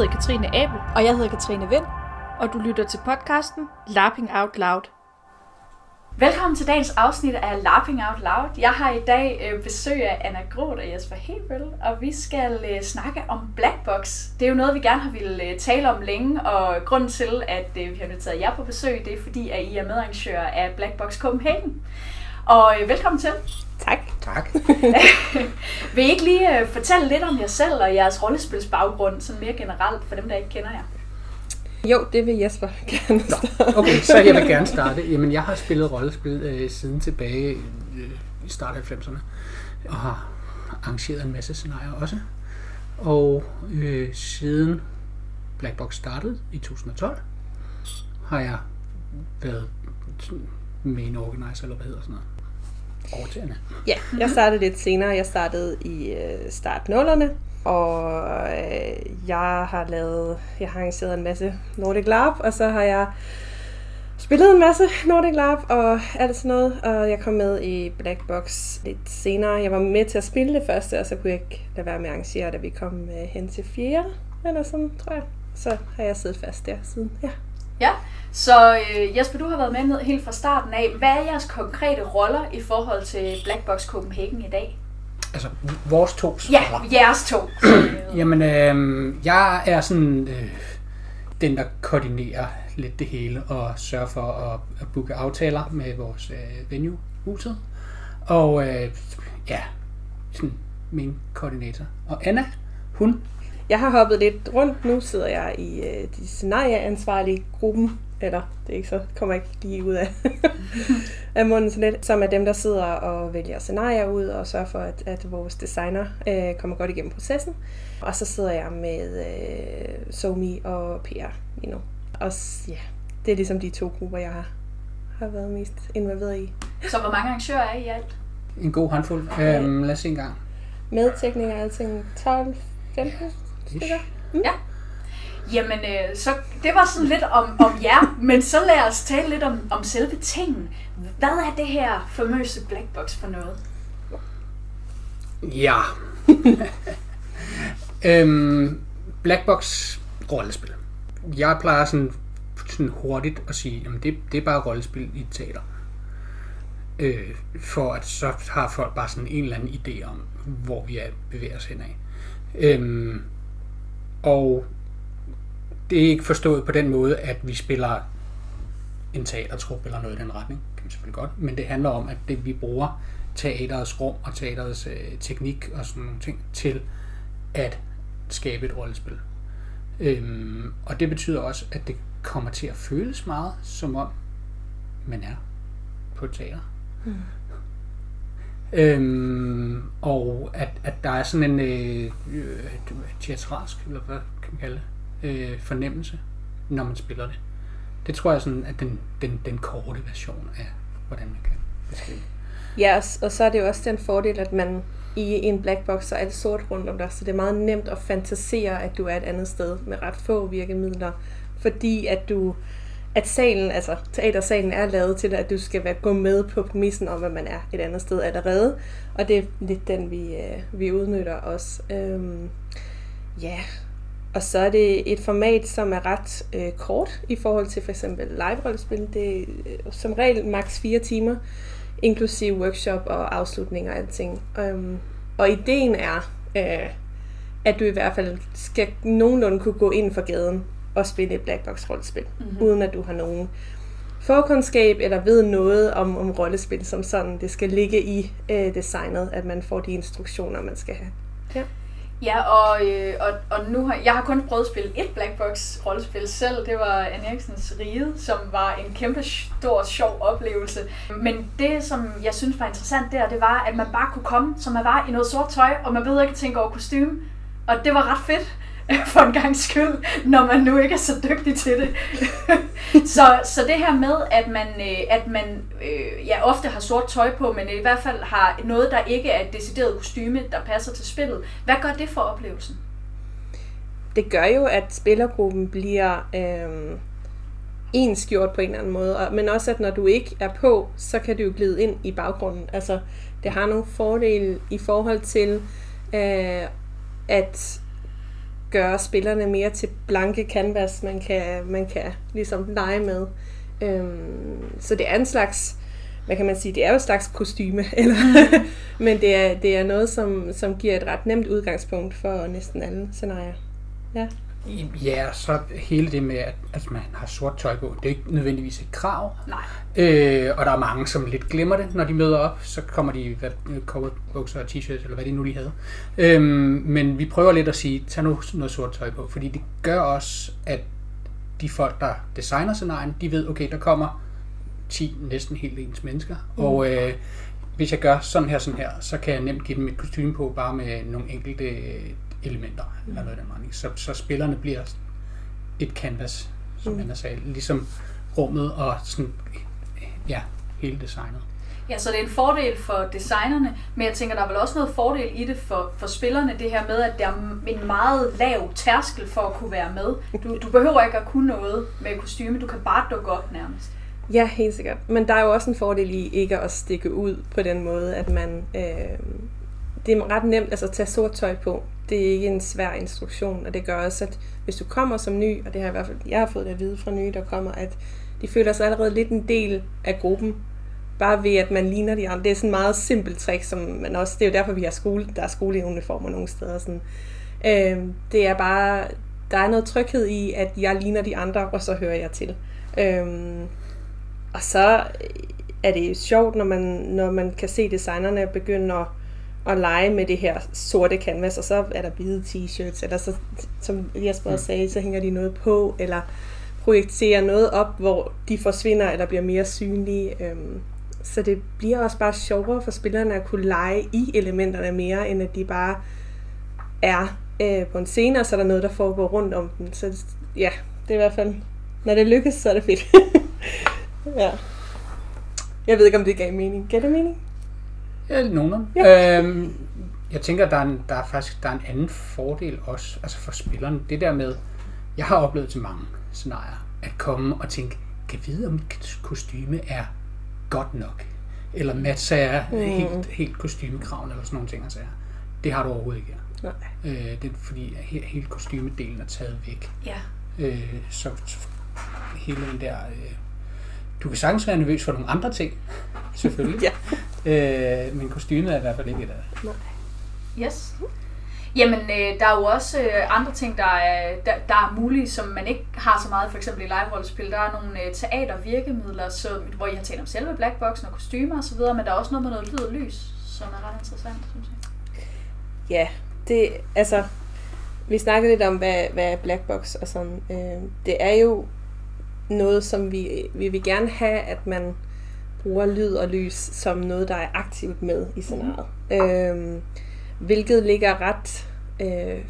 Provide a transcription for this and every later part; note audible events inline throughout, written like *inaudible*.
hedder Katrine Abel, Og jeg hedder Katrine Vind. og du lytter til podcasten Lapping Out Loud. Velkommen til dagens afsnit af Laughing Out Loud. Jeg har i dag øh, besøg af Anna Groth og Jesper Hebel, og vi skal øh, snakke om Blackbox. Det er jo noget, vi gerne har ville øh, tale om længe, og grunden til, at vi har inviteret jer på besøg, det er fordi, at I er medarrangører af Blackbox Copenhagen. Og øh, velkommen til. Tak. Tak. *laughs* Vil I ikke lige øh, fortælle lidt om jer selv og jeres rollespilsbaggrund, sådan mere generelt, for dem, der ikke kender jer? Jo, det vil Jesper *laughs* gerne starte. Okay, så jeg vil gerne starte. Jamen, jeg har spillet rollespil øh, siden tilbage øh, i start af 90'erne, og har arrangeret en masse scenarier også. Og øh, siden Blackbox startede i 2012, har jeg været main organizer, eller hvad hedder sådan noget. Overtagende. Ja, jeg startede lidt senere. Jeg startede i øh, start nullerne, og øh, jeg har lavet, jeg har arrangeret en masse Nordic Lab, og så har jeg spillet en masse Nordic Lab og alt sådan noget, og jeg kom med i Black Box lidt senere. Jeg var med til at spille det første, og så kunne jeg ikke lade være med at arrangere, da vi kom øh, hen til fjerde, eller sådan, tror jeg. Så har jeg siddet fast der siden, ja. Ja, så øh, Jesper, du har været med ned helt fra starten af. Hvad er jeres konkrete roller i forhold til Blackbox Copenhagen i dag? Altså, vores to Ja, roller. jeres to. *clears throat* Jamen, øh, jeg er sådan øh, den, der koordinerer lidt det hele og sørger for at, at booke aftaler med vores øh, venue, huset. Og øh, ja, sådan min koordinator. Og Anna, hun, Jeg har hoppet lidt rundt. Nu sidder jeg i øh, de scenarieansvarlige gruppen. Eller, det er ikke så, kommer ikke lige ud af, *laughs* af munden sådan lidt. Som er dem, der sidder og vælger scenarier ud og sørger for, at, at vores designer øh, kommer godt igennem processen. Og så sidder jeg med øh, Somi og PR lige nu. Og ja, det er ligesom de to grupper, jeg har, har været mest involveret i. Så hvor mange arrangører er I alt? en god håndfuld. Øh, lad os se en gang. Med og alting 12, 15 stykker. Ja. Jamen, øh, så det var sådan lidt om, om jer, men så lad os tale lidt om, om selve tingen. Hvad er det her famøse Blackbox for noget? Ja. *laughs* øhm, Blackbox rollespil. Jeg plejer sådan, sådan hurtigt at sige, at det, det er bare rollespil i et teater. Øh, for at så har folk bare sådan en eller anden idé om, hvor vi er bevæger os henad. Øhm, og det er ikke forstået på den måde, at vi spiller en teatertrup eller noget i den retning, kan man selvfølgelig godt, men det handler om, at det, vi bruger teaterets rum og teaterets øh, teknik og sådan nogle ting til at skabe et rollespil. Øhm, og det betyder også, at det kommer til at føles meget, som om man er på et teater. Mm. Øhm, og at, at der er sådan en øh, øh, teatralsk, eller hvad kan man kalde det, øh, fornemmelse, når man spiller det. Det tror jeg sådan, at den, den, den korte version af, hvordan man kan beskrive det. Ja, og og så er det jo også den fordel, at man i en black box så er alt sort rundt om dig, så det er meget nemt at fantasere, at du er et andet sted med ret få virkemidler, fordi at du at salen, altså teatersalen er lavet til, at du skal være, gå med på præmissen om, at man er et andet sted allerede, og det er lidt den, vi, øh, vi udnytter også. Øhm, ja, og så er det et format, som er ret øh, kort i forhold til for eksempel live-rollespil. Det er øh, som regel maks 4 timer, inklusive workshop og afslutning og alting. Øhm, og ideen er, øh, at du i hvert fald skal nogenlunde kunne gå ind for gaden og spille et blackbox rollespil, mm-hmm. uden at du har nogen forkundskab eller ved noget om, om rollespil som sådan. Det skal ligge i øh, designet, at man får de instruktioner, man skal have. Ja. Ja, og, øh, og, og nu har jeg har kun prøvet at spille et Blackbox rollespil selv. Det var Anne Eriksens Ride, som var en kæmpe stor, sjov oplevelse. Men det, som jeg synes var interessant der, det var, at man bare kunne komme, som man var i noget sort tøj, og man behøvede ikke at tænke over kostume. Og det var ret fedt *laughs* for en gang skyld, når man nu ikke er så dygtig til det. *laughs* så, så det her med, at man, øh, at man øh, ja, ofte har sort tøj på, men i hvert fald har noget, der ikke er et decideret kostyme, der passer til spillet. Hvad gør det for oplevelsen? det gør jo, at spillergruppen bliver øh, ensgjort på en eller anden måde, men også at når du ikke er på, så kan du jo glide ind i baggrunden. Altså, det har nogle fordele i forhold til, øh, at gøre spillerne mere til blanke canvas, man kan, man kan ligesom lege med. Øhm, så det er en slags, hvad kan man sige, det er jo et slags kostyme, *laughs* eller, men det er, det er noget, som, som giver et ret nemt udgangspunkt for næsten alle scenarier. Ja. Ja, så hele det med, at, at man har sort tøj på, det er ikke nødvendigvis et krav. Nej. Øh, og der er mange, som lidt glemmer det, når de møder op. Så kommer de i bukser og t-shirts, eller hvad de nu lige havde. Øhm, men vi prøver lidt at sige, tag nu noget sort tøj på, fordi det gør også, at de folk, der designer scenarien, de ved, okay, der kommer 10 næsten helt ens mennesker, mm. og øh, hvis jeg gør sådan her, sådan her, så kan jeg nemt give dem et kostume på, bare med nogle enkelte elementer, mm. eller noget den retning. Så, så spillerne bliver et canvas, som mm. man sagde, ligesom rummet og sådan, ja, hele designet. Ja, så det er en fordel for designerne, men jeg tænker, der er vel også noget fordel i det for, for spillerne, det her med, at der er en meget lav tærskel for at kunne være med. Du, du behøver ikke at kunne noget med kostyme, du kan bare dukke op nærmest. Ja, helt sikkert. Men der er jo også en fordel i ikke at stikke ud på den måde, at man... Øh, det er ret nemt altså, at tage sort tøj på. Det er ikke en svær instruktion, og det gør også, at hvis du kommer som ny, og det har i hvert fald, jeg har fået det at vide fra nye, der kommer, at de føler sig allerede lidt en del af gruppen, bare ved at man ligner de andre. Det er sådan en meget simpelt trick, som man også, det er jo derfor, vi har skole, der er skoleuniformer nogle steder. Sådan. Øh, det er bare, der er noget tryghed i, at jeg ligner de andre, og så hører jeg til. Øh, og så er det sjovt, når man, når man kan se designerne begynde at, at lege med det her sorte canvas, og så er der hvide t-shirts, eller så, som Jesper mm. sagde, så hænger de noget på, eller projicere noget op, hvor de forsvinder eller bliver mere synlige. Øhm, så det bliver også bare sjovere for spillerne at kunne lege i elementerne mere, end at de bare er øh, på en scene, og så er der noget, der foregår rundt om dem. Så ja, det er i hvert fald, når det lykkes, så er det fedt. *laughs* ja. Jeg ved ikke, om det gav mening. Gav det mening? Ja, nogen. Ja. Øhm, jeg tænker, der er, en, der er faktisk der er en anden fordel også, altså for spilleren. Det der med, jeg har oplevet til mange scenarier, at komme og tænke, kan vide, om kostyme er godt nok? Eller matcher mm. helt, helt kostymekraven, eller sådan nogle ting. Altså, det har du overhovedet ikke Nej. Øh, det er fordi, he, hele kostymedelen er taget væk. Ja. Øh, så, så hele den der... Øh, du kan sagtens være nervøs for nogle andre ting, selvfølgelig. ja. Øh, men kostymet er i hvert fald ikke et af det. Nej. Yes. Jamen, øh, der er jo også øh, andre ting, der er, der, der er mulige, som man ikke har så meget, for eksempel i live-rollespil. Der er nogle øh, teatervirkemidler, så, hvor I har talt om selve blackboxen og kostymer osv., men der er også noget med noget lyd og lys, som er ret interessant, synes jeg. Ja, det, altså, vi snakkede lidt om, hvad, hvad er blackbox og sådan. Øh, det er jo noget, som vi, vi vil gerne have, at man bruger lyd og lys som noget, der er aktivt med i scenariet. Mm. Øh, hvilket ligger ret, øh,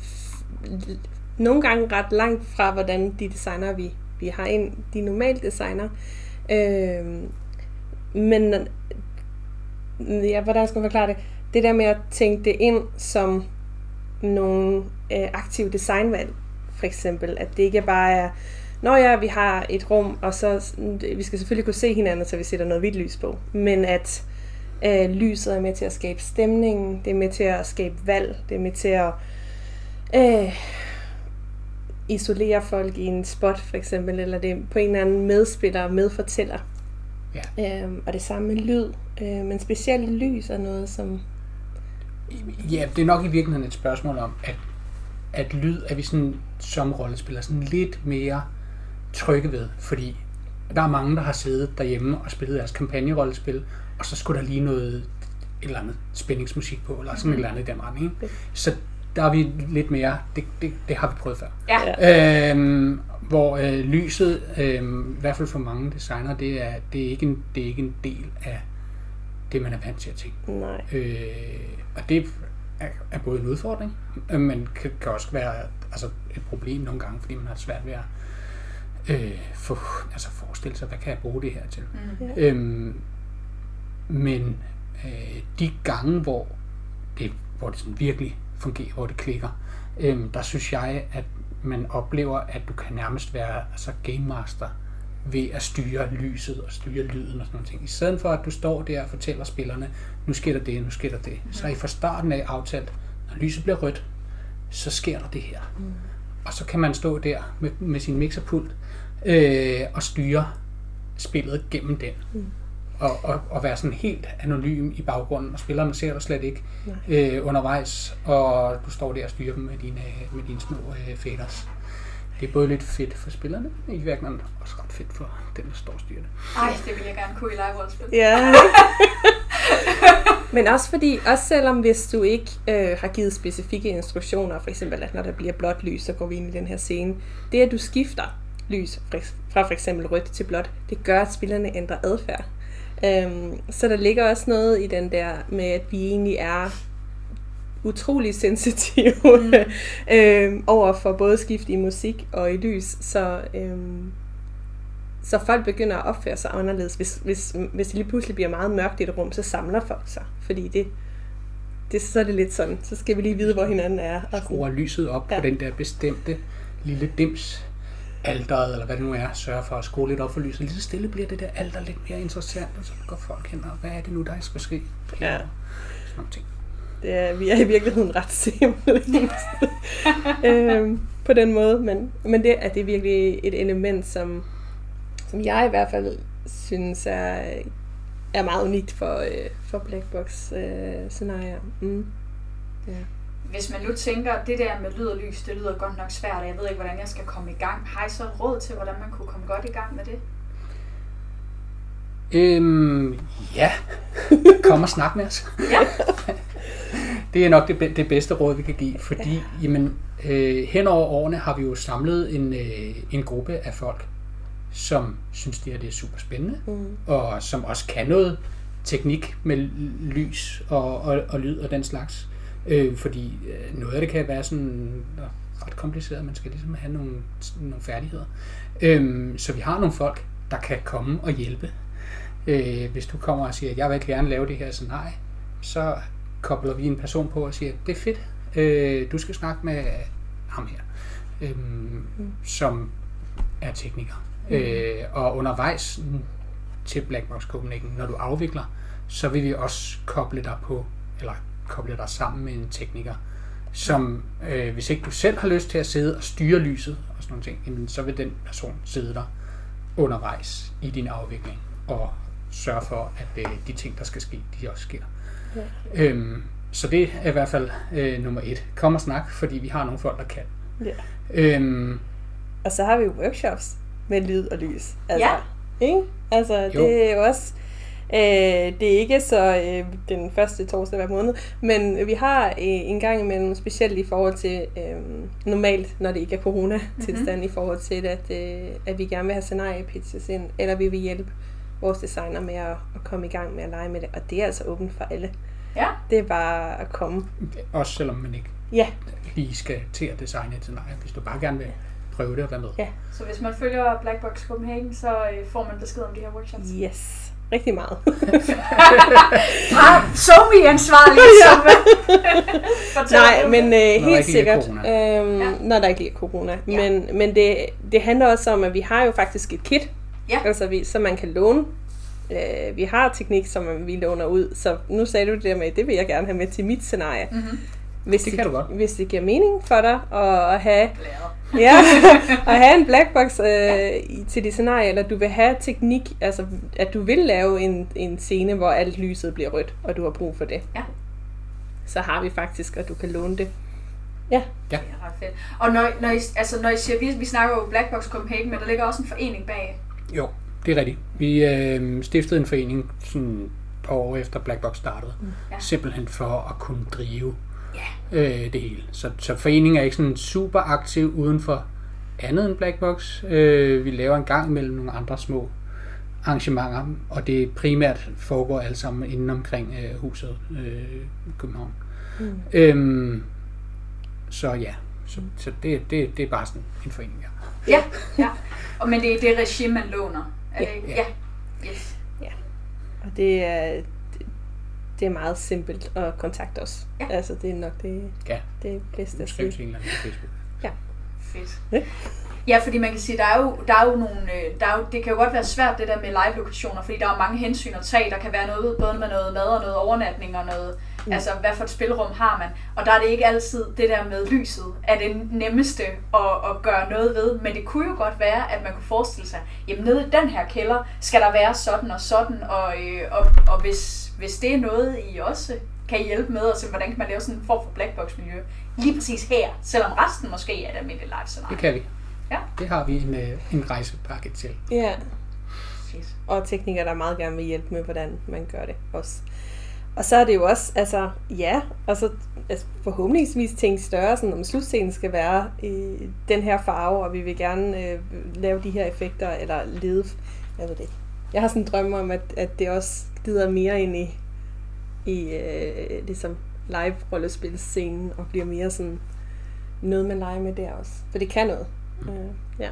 nogle gange ret langt fra, hvordan de designer, vi, vi har ind, de normale designer. Øh, men ja, hvordan skal man forklare det? Det der med at tænke det ind som nogle øh, aktive designvalg, for eksempel, at det ikke bare er, når ja, vi har et rum, og så vi skal selvfølgelig kunne se hinanden, så vi sætter noget hvidt lys på, men at Øh, lyset er med til at skabe stemningen, det er med til at skabe valg, det er med til at øh, isolere folk i en spot for eksempel, eller det er på en eller anden medspiller og medfortæller. Ja. Øh, og det samme med lyd, øh, men specielt lys er noget, som... Ja, det er nok i virkeligheden et spørgsmål om, at, at lyd er vi sådan, som rollespiller sådan lidt mere trygge ved, fordi der er mange, der har siddet derhjemme og spillet deres kampagnerollespil, og så skulle der lige noget et eller andet spændingsmusik på, eller sådan mm. et eller andet i den retning. Ikke? Så der er vi lidt mere, det, det, det har vi prøvet før. Ja. Øhm, hvor øh, lyset, øh, i hvert fald for mange designer, det er, det, er ikke en, det er ikke en del af det, man er vant til at tænke. Nej. Øh, og det er, er både en udfordring, men kan, kan også være altså et problem nogle gange, fordi man har svært ved at øh, for, altså forestille sig, hvad kan jeg bruge det her til. Mm. Øhm, men øh, de gange, hvor det, hvor det sådan virkelig fungerer, hvor det klikker, øh, der synes jeg, at man oplever, at du kan nærmest være altså game master ved at styre lyset og styre lyden og sådan noget. I stedet for, at du står der og fortæller spillerne, nu sker der det, nu sker der det. Så I fra starten af aftalt, når lyset bliver rødt, så sker der det her. Mm. Og så kan man stå der med, med sin mixerpult øh, og styre spillet gennem den. Mm. Og, og, og være sådan helt anonym i baggrunden, og spillerne ser dig slet ikke øh, undervejs, og du står der og styrer dem med dine, med dine små øh, faders. Det er både lidt fedt for spillerne, i virkeligheden også ret fedt for den, der står og styrer det. Ej, det vil jeg gerne kunne i live-rollespil. Ja. *laughs* Men også fordi, også selvom hvis du ikke øh, har givet specifikke instruktioner, for eksempel at når der bliver blåt lys, så går vi ind i den her scene. Det at du skifter lys fra for eksempel rødt til blåt, det gør, at spillerne ændrer adfærd. Øhm, så der ligger også noget i den der med, at vi egentlig er utrolig sensitive mm. *laughs* øhm, over for både skift i musik og i lys. Så, øhm, så folk begynder at opføre sig anderledes. Hvis, hvis, hvis det lige pludselig bliver meget mørkt i et rum, så samler folk sig. Fordi det, det, så er det lidt sådan, så skal vi lige vide, hvor hinanden er. Og Skruer lyset op ja. på den der bestemte lille dims alderet, eller hvad det nu er, sørge for at skrue lidt op for lyset. Lige så stille bliver det der alter lidt mere interessant, og så går folk hen og, hvad er det nu, der skal ske? Ja. Sådan nogle ting. Det er, vi er i virkeligheden ret simple *laughs* øhm, på den måde, men, men det, er det virkelig et element, som, som jeg i hvert fald synes er, er meget unikt for, øh, for Black Box øh, scenarier. Mm. Ja. Hvis man nu tænker, det der med lyd og lys, det lyder godt nok svært, og jeg ved ikke, hvordan jeg skal komme i gang. Har I så råd til, hvordan man kunne komme godt i gang med det? Øhm, ja. *laughs* Kom og snak med os. Ja. *laughs* det er nok det, det bedste råd, vi kan give, fordi ja. jamen, øh, hen over årene har vi jo samlet en, øh, en gruppe af folk, som synes, det her det er super spændende, mm. og som også kan noget teknik med lys og, og, og lyd og den slags. Øh, fordi øh, noget af det kan være sådan ret kompliceret, man skal ligesom have nogle, nogle færdigheder. Øh, så vi har nogle folk, der kan komme og hjælpe. Øh, hvis du kommer og siger, at jeg vil gerne lave det her scenarie, så kobler vi en person på og siger, det er fedt, øh, du skal snakke med ham her, øh, mm. som er tekniker. Mm. Øh, og undervejs til Blackbox Copenhagen, når du afvikler, så vil vi også koble dig på, eller koble dig sammen med en tekniker, som øh, hvis ikke du selv har lyst til at sidde og styre lyset og sådan nogle ting, jamen, så vil den person sidde der undervejs i din afvikling og sørge for, at øh, de ting, der skal ske, de også sker. Ja. Øhm, så det er i hvert fald øh, nummer et. Kom og snak, fordi vi har nogle folk, der kan. Ja. Øhm, og så har vi workshops med lyd og lys. Altså, ja. Ikke? Altså, jo. det er jo også... Øh, det er ikke så øh, den første torsdag hver måned, men vi har øh, en gang imellem, specielt i forhold til øh, normalt, når det ikke er corona-tilstand, mm-hmm. i forhold til, at, øh, at vi gerne vil have scenarie-pitches ind, eller vi vil hjælpe vores designer med at, at komme i gang med at lege med det, og det er altså åbent for alle. Ja. Det er bare at komme. Også selvom man ikke ja. lige skal til at designe et scenarie, hvis du bare gerne vil prøve det og være med. Ja. Så hvis man følger Black Box Copenhagen, så øh, får man besked om de her workshops? Yes. Rigtig meget. *laughs* ah, så vi ansvarlige. *laughs* ja. *laughs* Nej, men øh, helt sikkert, øhm, ja. når der ikke er corona. Ja. Men, men det, det handler også om, at vi har jo faktisk et kit, ja. altså vi, som man kan låne. Øh, vi har teknik, som vi låner ud, så nu sagde du det der med, det vil jeg gerne have med til mit scenarie. Mm-hmm. Hvis det, det kan du godt. Hvis det giver mening for dig at, at have, *laughs* ja, at have en blackbox øh, ja. til dit scenarie, eller du vil have teknik, altså at du vil lave en, en scene, hvor alt lyset bliver rødt, og du har brug for det. Ja. Så har vi faktisk, at du kan låne det. Ja. ja. Det er ret fedt. Og når, når, I, altså, når I siger, vi, vi snakker jo Blackbox Copenhagen, men der ligger også en forening bag. Jo, det er rigtigt. Vi øh, stiftede en forening sådan et par år efter Blackbox startede. Mm. Ja. Simpelthen for at kunne drive ja. øh, det hele. Så, så foreningen er ikke sådan super aktiv uden for andet end Blackbox. Øh, vi laver en gang imellem nogle andre små arrangementer, og det primært foregår alt sammen inden omkring øh, huset øh, København. Mm. Øhm, så ja, så, så det, det, det er bare sådan en forening, ja. Ja, ja. Og, men det er det regime, man låner? Er ja. Det, ja. ja. Yes. ja. Og det er, det, er meget simpelt at kontakte os. Ja. Altså, det er nok det, ja. det bedste at sige. sige. på Facebook. Ja. Fedt. Ja, fordi man kan sige, der er jo, der er jo nogle, øh, der er jo, det kan jo godt være svært det der med live-lokationer, fordi der er jo mange hensyn at tage. Der kan være noget, både med noget mad og noget overnatning og noget, mm. altså hvad for et spilrum har man. Og der er det ikke altid det der med lyset, er det nemmeste at, at gøre noget ved. Men det kunne jo godt være, at man kunne forestille sig, jamen nede i den her kælder skal der være sådan og sådan, og, øh, og, og hvis, hvis det er noget, I også kan hjælpe med, og se, hvordan kan man lave sådan en form for blackbox-miljø lige præcis her, selvom resten måske er et almindeligt live scenario. Det kan vi. Ja. Det har vi en, øh, en rejsepakke til. Ja, Fedt. og teknikere, der meget gerne vil hjælpe med, hvordan man gør det også. Og så er det jo også, altså, ja, og så altså, forhåbentligvis tænke større, sådan om slutscenen skal være i den her farve, og vi vil gerne øh, lave de her effekter, eller lede, jeg ved det ikke. Jeg har sådan en drøm om, at, at det også glider mere ind i, i øh, ligesom live-rollespilscenen, og bliver mere sådan noget, man leger med der også. For det kan noget. Øh, ja.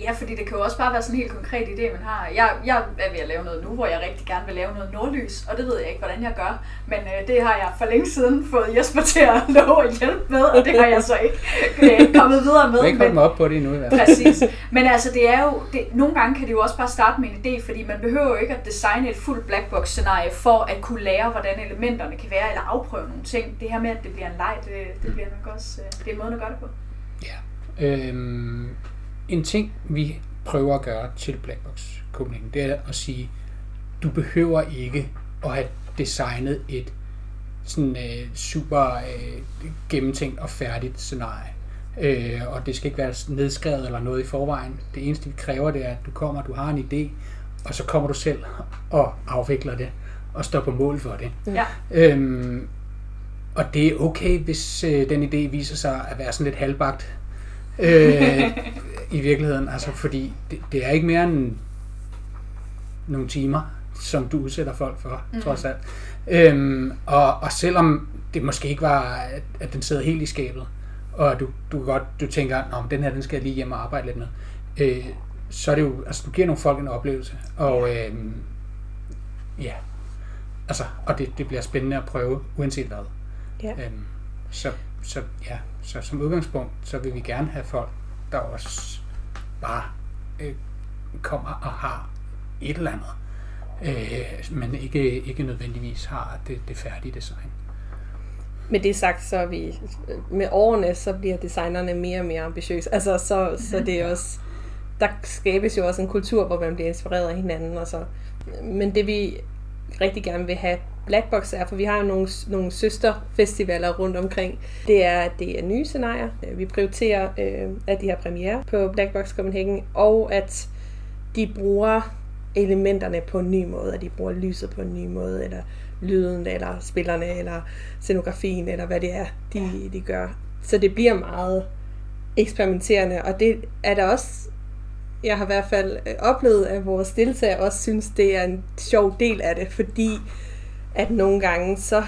Ja, fordi det kan jo også bare være sådan en helt konkret idé, man har. Jeg, jeg er ved at lave noget nu, hvor jeg rigtig gerne vil lave noget nordlys, og det ved jeg ikke, hvordan jeg gør. Men øh, det har jeg for længe siden fået Jesper til at *laughs* love at hjælpe med, og det har jeg så ikke øh, kommet videre med. Kan ikke mig op på det endnu i hvert fald. Præcis. Men altså, det er jo, det, nogle gange kan det jo også bare starte med en idé, fordi man behøver jo ikke at designe et fuldt blackbox scenarie for at kunne lære, hvordan elementerne kan være, eller afprøve nogle ting. Det her med, at det bliver en leg, det, det bliver nok også, øh, det er måden at gøre det på. Ja. Øhm, en ting, vi prøver at gøre til Blackbox Copenhagen, det er at sige, du behøver ikke at have designet et sådan øh, super øh, gennemtænkt og færdigt scenarie. Øh, og det skal ikke være nedskrevet eller noget i forvejen. Det eneste, vi kræver, det er, at du kommer, du har en idé, og så kommer du selv og afvikler det, og står på mål for det. Ja. Øhm, og det er okay, hvis øh, den idé viser sig at være sådan lidt halvbagt øh, i virkeligheden. Altså, fordi det, det er ikke mere end nogle timer, som du udsætter folk for, mm. trods alt. Øhm, og, og selvom det måske ikke var, at, at den sidder helt i skabet, og du, du godt du tænker, at den her den skal jeg lige hjem og arbejde lidt med, øh, så er det jo, altså du giver nogle folk en oplevelse, og øh, ja, altså, og det, det bliver spændende at prøve, uanset hvad. Ja. Øhm, så, så ja, så som udgangspunkt, så vil vi gerne have folk, der også bare øh, kommer og har et eller andet, øh, men ikke, ikke nødvendigvis har det, det færdige design. Med det sagt, så er vi med årene, så bliver designerne mere og mere ambitiøse. Altså, så, så det er også, der skabes jo også en kultur, hvor man bliver inspireret af hinanden. Og så. Men det vi rigtig gerne vil have Blackbox er, for vi har jo nogle, nogle søsterfestivaler rundt omkring, det er, at det er nye scenarier. Vi prioriterer, øh, at de har premiere på Blackbox Copenhagen, og at de bruger elementerne på en ny måde, at de bruger lyset på en ny måde, eller lyden, eller spillerne, eller scenografien, eller hvad det er, de, de gør. Så det bliver meget eksperimenterende, og det er der også, jeg har i hvert fald øh, oplevet, at vores deltagere også synes, det er en sjov del af det, fordi at nogle gange så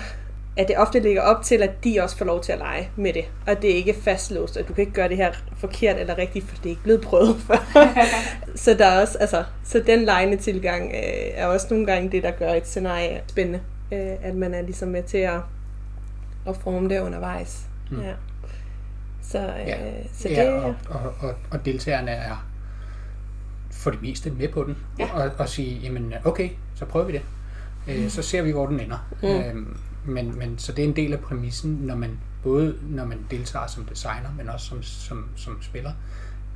at det ofte ligger op til, at de også får lov til at lege med det. Og det er ikke fastlåst, og du kan ikke gøre det her forkert eller rigtigt, for det er ikke blevet prøvet før. *laughs* så der er også, altså, så den legende tilgang øh, er også nogle gange det, der gør et scenarie spændende. Øh, at man er ligesom med til at, at forme det undervejs. Mm. Ja. Så, øh, Ja, så ja det, og, og, og, og deltagerne er for det meste med på den, Ja. og, og sige, jamen okay, så prøver vi det. Øh, Så ser vi, hvor den ender. Mm. Øhm, men, men så det er en del af præmissen, når man både når man deltager som designer, men også som, som, som spiller,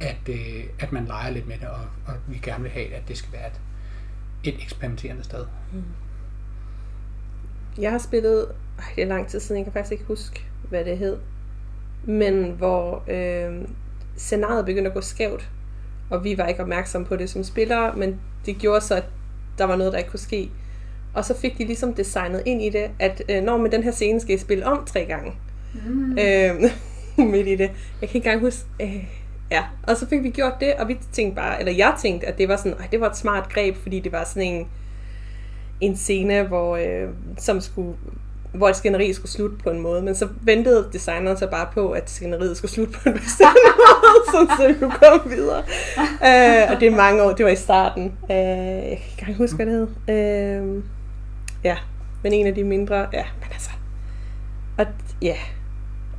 at, øh, at man leger lidt med det, og, og vi gerne vil have, at det skal være et, et eksperimenterende sted. Jeg har spillet, ej, det er lang tid siden, jeg kan faktisk ikke huske, hvad det hed, men hvor øh, scenariet begyndte at gå skævt, og vi var ikke opmærksomme på det som spillere, men det gjorde så, at der var noget, der ikke kunne ske. Og så fik de ligesom designet ind i det, at øh, når med den her scene skal I spille om tre gange. Mm. Øh, *laughs* midt i det. Jeg kan ikke engang huske... Øh, ja, og så fik vi gjort det, og vi tænkte bare, eller jeg tænkte, at det var sådan, "Ej, det var et smart greb, fordi det var sådan en, en scene, hvor, øh, som skulle, hvor et skænderi skulle slutte på en måde, men så ventede designeren så bare på, at skænderiet skulle slutte på en bestemt *laughs* måde, sådan, så vi kunne komme videre. øh, og det er mange år, det var i starten. Øh, jeg kan ikke huske, hvad det hed. Øh, ja, men en af de mindre, ja, men altså, og ja,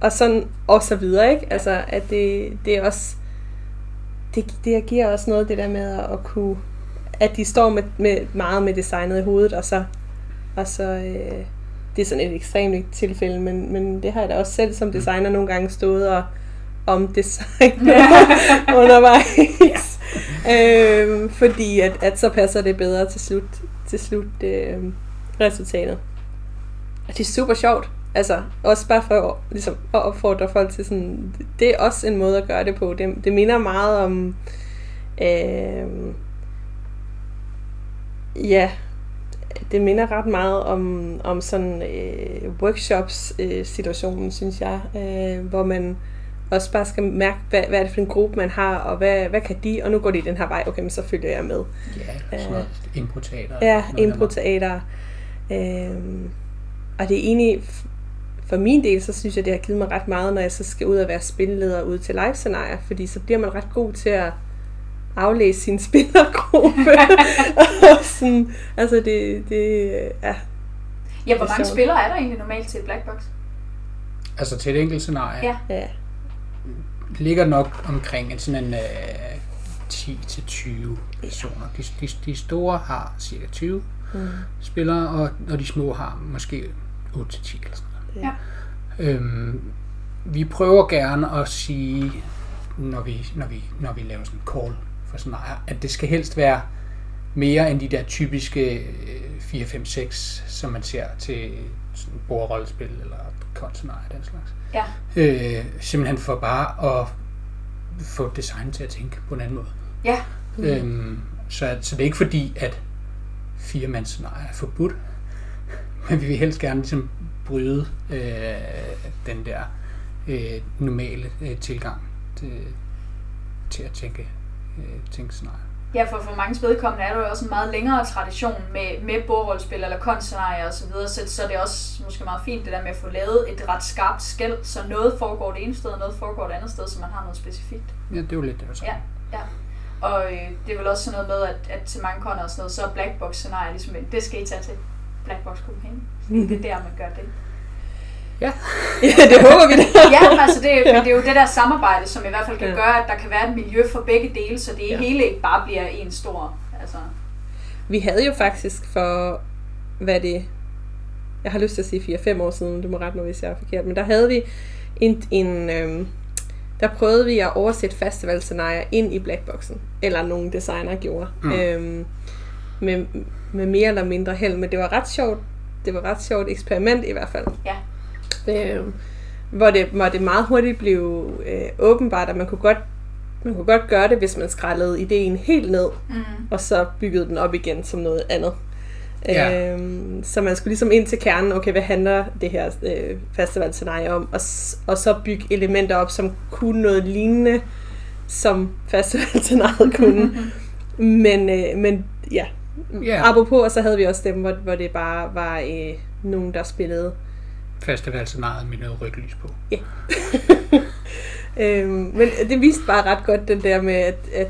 og sådan, og så videre, ikke? Altså, at det, det er også, det, det giver også noget, det der med at, at kunne, at de står med, med meget med designet i hovedet, og så, og så øh, det er sådan et ekstremt tilfælde, men, men det har jeg da også selv som designer nogle gange stået og om design *laughs* undervejs. øhm, fordi at, at så passer det bedre til slut, til slut øh, resultatet. Og det er super sjovt. Altså, også bare for ligesom, at opfordre folk til sådan, det er også en måde at gøre det på. Det, det minder meget om, øh, ja, det minder ret meget om, om sådan øh, workshops øh, synes jeg, øh, hvor man også bare skal mærke, hvad, hvad er det for en gruppe, man har, og hvad, hvad kan de, og nu går de den her vej, okay, men så følger jeg med. Ja, sådan noget uh, improteater. Ja, improteater. Øh, og det er egentlig, for min del, så synes jeg, det har givet mig ret meget, når jeg så skal ud og være spilleder ud til live fordi så bliver man ret god til at aflæse sin spillergruppe. *laughs* sådan, altså det, det ja. Ja, hvor mange spillere er der egentlig normalt til et black box? Altså til et enkelt scenarie? Ja. ja. Ligger nok omkring en sådan en uh, 10-20 personer. De, de, de store har cirka 20 mm. spillere, og, og de små har måske 8-10 eller sådan noget. Ja. Øhm, vi prøver gerne at sige, når vi, når vi, når vi laver sådan en call for scenarier, at det skal helst være mere end de der typiske 4, 5, 6, som man ser til sådan bordrollespil eller kontscenarier den slags. Ja. Øh, simpelthen for bare at få design til at tænke på en anden måde. Ja. Mm. Øhm, så, så det er ikke fordi, at fire mands scenarier er forbudt, *laughs* men vi vil helst gerne ligesom bryde øh, den der øh, normale øh, tilgang til, til at tænke, øh, tænke scenarier. Ja, for for mange vedkommende er der jo også en meget længere tradition med, med bordrollespil eller konscenarier osv., så, så det er også måske meget fint det der med at få lavet et ret skarpt skæld, så noget foregår det ene sted, og noget foregår det andet sted, så man har noget specifikt. Ja, det er jo lidt det, Ja, ja. Og øh, det er vel også sådan noget med, at, at til mange koner og sådan noget, så er blackbox scenarier ligesom, det skal I tage til blackbox Copenhagen. Det er der, man gør det. Ja. ja, *laughs* det håber vi da. ja, altså det, ja. det er jo det der samarbejde, som i hvert fald kan ja. gøre, at der kan være et miljø for begge dele, så det ja. hele ikke bare bliver en stor... Altså. Vi havde jo faktisk for, hvad det jeg har lyst til at sige 4-5 år siden, du må rette mig, hvis jeg er forkert, men der havde vi en, en øhm, der prøvede vi at oversætte festivalscenarier ind i blackboxen, eller nogle designer gjorde, mm. øhm, med, med mere eller mindre held, men det var ret sjovt, det var ret sjovt eksperiment i hvert fald. Ja. Øh, hvor, det, hvor det meget hurtigt blev øh, åbenbart, at man kunne godt man kunne godt gøre det, hvis man skrællede ideen helt ned, mm. og så byggede den op igen som noget andet. Ja. Øhm, så man skulle ligesom ind til kernen, okay, hvad handler det her øh, festivalscenarie om, og, og så bygge elementer op, som kunne noget lignende, som *laughs* festivalscenariet kunne. *laughs* men, øh, men ja, yeah. apropos, og så havde vi også dem, hvor, hvor det bare var øh, nogen, der spillede festivalscenariet med noget rødt lys på. Ja. *laughs* øhm, men det viste bare ret godt den der med, at, at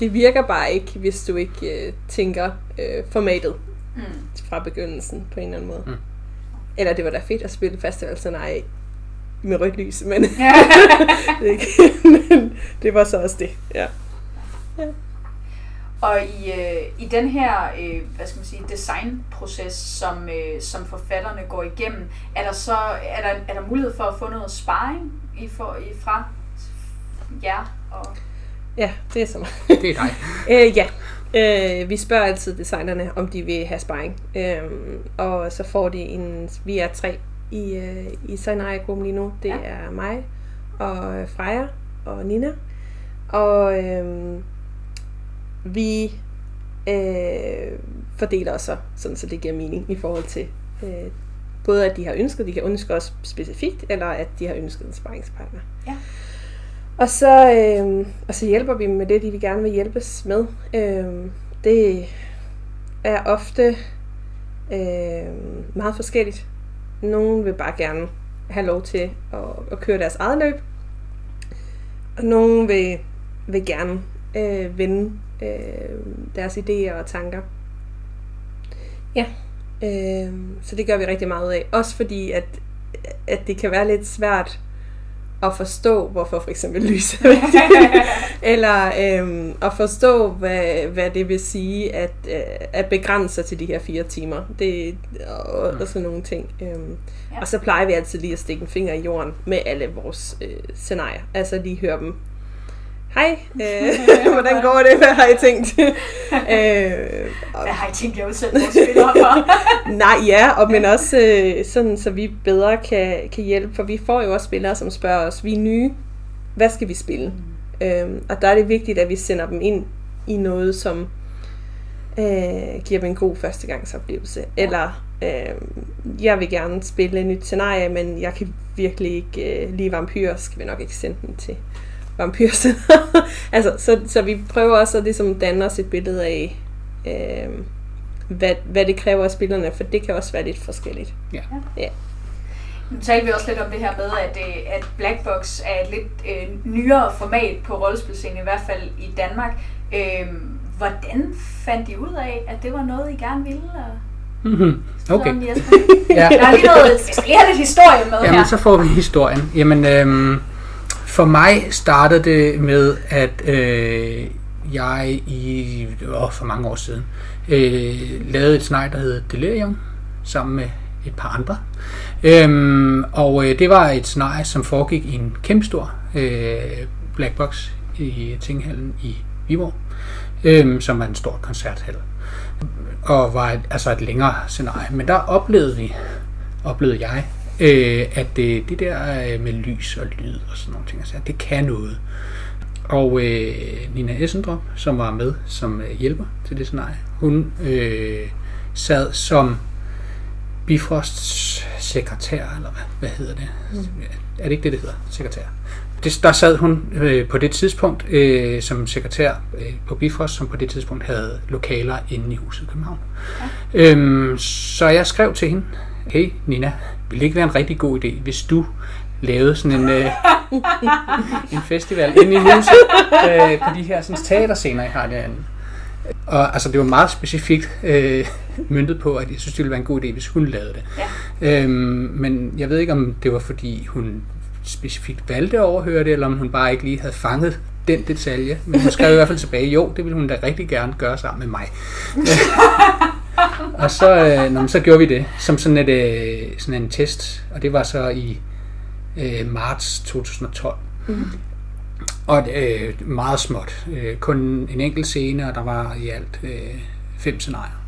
det virker bare ikke, hvis du ikke øh, tænker øh, formatet mm. fra begyndelsen på en eller anden måde. Mm. Eller det var da fedt at spille festivalscenarie med rødt lys, men, *laughs* *laughs* det, men det var så også det. Ja. ja. Og i, øh, i den her øh, hvad skal man sige, designproces, som, øh, som forfatterne går igennem, er der så er der, er der mulighed for at få noget sparring i for, i, fra jer? Og... Ja, det er så meget. *laughs* Det er dig. *laughs* øh, ja, øh, vi spørger altid designerne, om de vil have sparring. Øh, og så får de en, vi er tre i, øh, i scenarie-gruppen lige nu. Det ja. er mig og Freja og Nina. Og øh, vi øh, fordeler os så, sådan så det giver mening i forhold til øh, både at de har ønsket, de kan ønske os specifikt, eller at de har ønsket en sparringspartner. Ja. Og så, øh, og så hjælper vi dem med det, de vil gerne vil hjælpes med. Øh, det er ofte øh, meget forskelligt. Nogle vil bare gerne have lov til at, at køre deres eget løb, og nogle vil, vil gerne øh, vende øh, deres idéer og tanker. Ja, øh, så det gør vi rigtig meget af. Også fordi, at at det kan være lidt svært at forstå, hvorfor for eksempel lys er vigtigt. *laughs* Eller øhm, at forstå, hvad, hvad det vil sige at, øh, at begrænse sig til de her fire timer. Det og, og sådan nogle ting. Øhm, ja. Og så plejer vi altid lige at stikke en finger i jorden med alle vores øh, scenarier. Altså lige høre dem hej, øh, *laughs* *laughs* hvordan går det, hvad har I tænkt? *laughs* øh, og, hvad har I tænkt jer udsætte vores spillere for? nej, ja, og men også øh, sådan, så vi bedre kan, kan hjælpe, for vi får jo også spillere, som spørger os, vi er nye, hvad skal vi spille? Mm. Øh, og der er det vigtigt, at vi sender dem ind i noget, som øh, giver dem en god førstegangsoplevelse. Ja. Eller, øh, jeg vil gerne spille et nyt scenarie, men jeg kan virkelig ikke øh, lide vampyrer, skal vi nok ikke sende den til vampyr. *laughs* altså, så, så vi prøver også at ligesom danne os et billede af, øh, hvad, hvad det kræver af spillerne, for det kan også være lidt forskelligt. Ja. ja. Nu talte vi også lidt om det her med, at, øh, at Black Box er et lidt øh, nyere format på rollespilscenen, i hvert fald i Danmark. Øh, hvordan fandt I ud af, at det var noget, I gerne ville? Mm-hmm. Okay. *laughs* ja. Der er lige noget, jeg skal lige have lidt historie med Jamen, her. så får vi historien. Jamen, øhm, for mig startede det med, at øh, jeg i åh, for mange år siden øh, lavede et snej, der hed Delirium, sammen med et par andre. Øhm, og øh, det var et scenarie, som foregik i en kæmpestor øh, black box i Tinghallen i Viborg, øhm, som var en stor koncerthal. Og var et, altså et længere scenarie. Men der oplevede vi, oplevede jeg, øh, at det, det der øh, med lys og lyd og sådan nogle ting, altså, det kan noget. Og øh, Nina Essendrop, som var med som øh, hjælper til det scenarie, hun øh, sad som Bifrosts sekretær, eller hvad, hvad hedder det? Mm. Er det ikke det, det hedder? Sekretær. Det, der sad hun øh, på det tidspunkt øh, som sekretær øh, på Bifrost, som på det tidspunkt havde lokaler inde i huset i København. Ja. Øhm, så jeg skrev til hende, hey Nina, ville det ikke være en rigtig god idé, hvis du lavede sådan en, øh, *laughs* en festival inde i huset øh, på de her sådan, teaterscener, jeg har derinde. Og altså, det var meget specifikt øh, myndet på, at jeg synes, det ville være en god idé, hvis hun lavede det. Ja. Øhm, men jeg ved ikke, om det var, fordi hun specifikt valgte at overhøre det, eller om hun bare ikke lige havde fanget den detalje. Men hun skrev i hvert fald tilbage, jo, det ville hun da rigtig gerne gøre sammen med mig. *laughs* og så, øh, nå, så gjorde vi det som sådan, et, øh, sådan en test, og det var så i øh, marts 2012. Mm. Og øh, meget småt. Øh, kun en enkelt scene, og der var i alt øh, fem scenarier.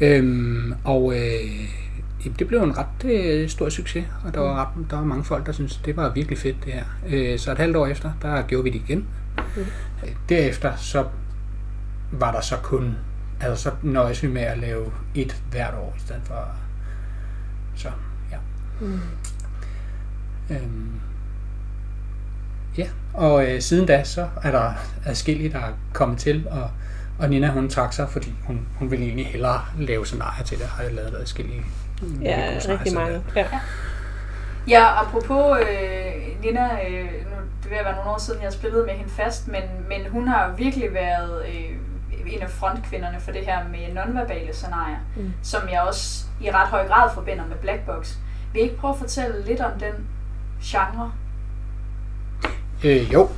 Øhm, og øh, det blev en ret øh, stor succes, og der var, ret, der var mange folk, der syntes, det var virkelig fedt det her. Øh, så et halvt år efter, der gjorde vi det igen. Mm. Derefter så var der så kun Altså, så nøjes vi med at lave et hvert år, i stedet for... Så, ja. Mm. Øhm, ja, og øh, siden da, så er der adskillige, der er kommet til, og, og Nina, hun trak sig, fordi hun, hun ville egentlig hellere lave scenarier til det, har jeg lavet adskillige. Ja, rigtig mange. Ja. Ja, apropos øh, Nina, øh, nu, det vil være nogle år siden, jeg spillede med hende fast, men, men hun har virkelig været øh, en af frontkvinderne for det her med nonverbale scenarier, mm. som jeg også i ret høj grad forbinder med Black Box. Vil I ikke prøve at fortælle lidt om den genre? Øh, jo,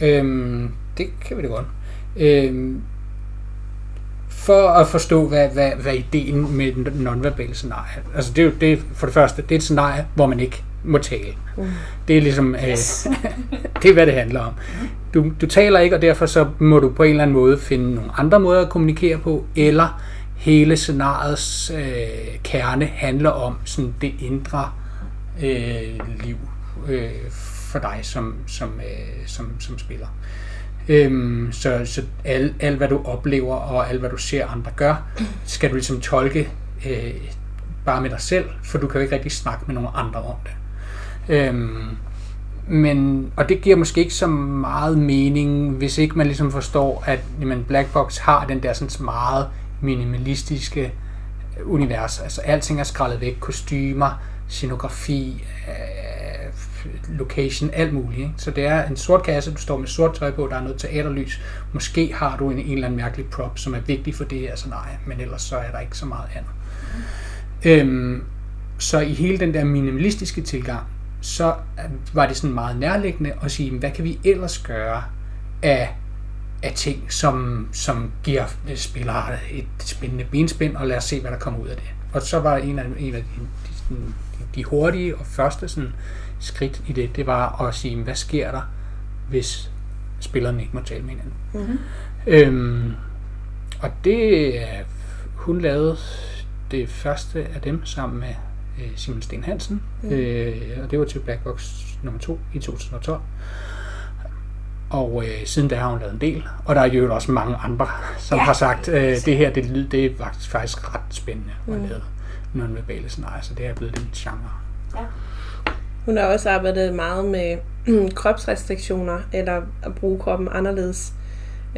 øhm, det kan vi da godt. Øhm, for at forstå, hvad, hvad, hvad ideen med den nonverbale scenarie Altså det er jo det, for det første, det er et scenarie, hvor man ikke må tale. Mm. Det er ligesom, øh, yes. *laughs* det er hvad det handler om. Du, du taler ikke, og derfor så må du på en eller anden måde finde nogle andre måder at kommunikere på, eller hele scenariets øh, kerne handler om sådan det indre øh, liv øh, for dig som, som, øh, som, som spiller. Øhm, så så alt, alt, hvad du oplever og alt, hvad du ser andre gør, skal du ligesom tolke øh, bare med dig selv, for du kan jo ikke rigtig snakke med nogen andre om det. Øhm, men, og det giver måske ikke så meget mening, hvis ikke man ligesom forstår, at jamen, Black Box har den der sådan meget minimalistiske univers. Altså alting er skrællet væk, kostymer, scenografi, øh, location, alt muligt. Ikke? Så det er en sort kasse, du står med sort tøj på, der er noget teaterlys. Måske har du en, en eller anden mærkelig prop, som er vigtig for det her scenarie, men ellers så er der ikke så meget andet. Mm. Øhm, så i hele den der minimalistiske tilgang, så var det sådan meget nærliggende at sige, hvad kan vi ellers gøre af, af ting, som, som giver spillere et spændende benspænd, og lad os se, hvad der kommer ud af det. Og så var en af, en af de, de, de hurtige og første sådan, skridt i det, det var at sige, hvad sker der, hvis spillerne ikke må tale med hinanden. Mm-hmm. Øhm, og det, hun lavede det første af dem sammen med øh, Simon Sten Hansen, mm. øh, og det var til Black Box nummer 2 i 2012. Og øh, siden da har hun lavet en del, og der er jo også mange andre, som ja. har sagt, øh, det her det, det er faktisk, faktisk ret spændende at mm. lave non-verbale scenarier, så det er blevet den genre. Ja. Hun har også arbejdet meget med *clears throat* kropsrestriktioner, eller at bruge kroppen anderledes,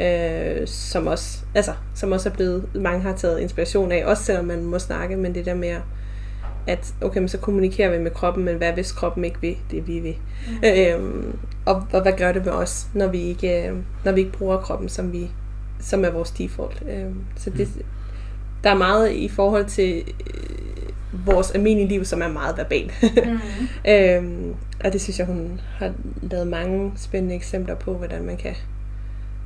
øh, som, også, altså, som også er blevet, mange har taget inspiration af, også selvom man må snakke, men det der med at okay, men så kommunikerer vi med kroppen, men hvad hvis kroppen ikke vil det, vi vil? Mm. Øhm, og, og hvad gør det med os, når vi ikke, øh, når vi ikke bruger kroppen, som, vi, som er vores default? Øhm, så det, mm. der er meget i forhold til øh, vores almindelige liv, som er meget verbalt. mm. *laughs* øhm, og det synes jeg, hun har lavet mange spændende eksempler på, hvordan man kan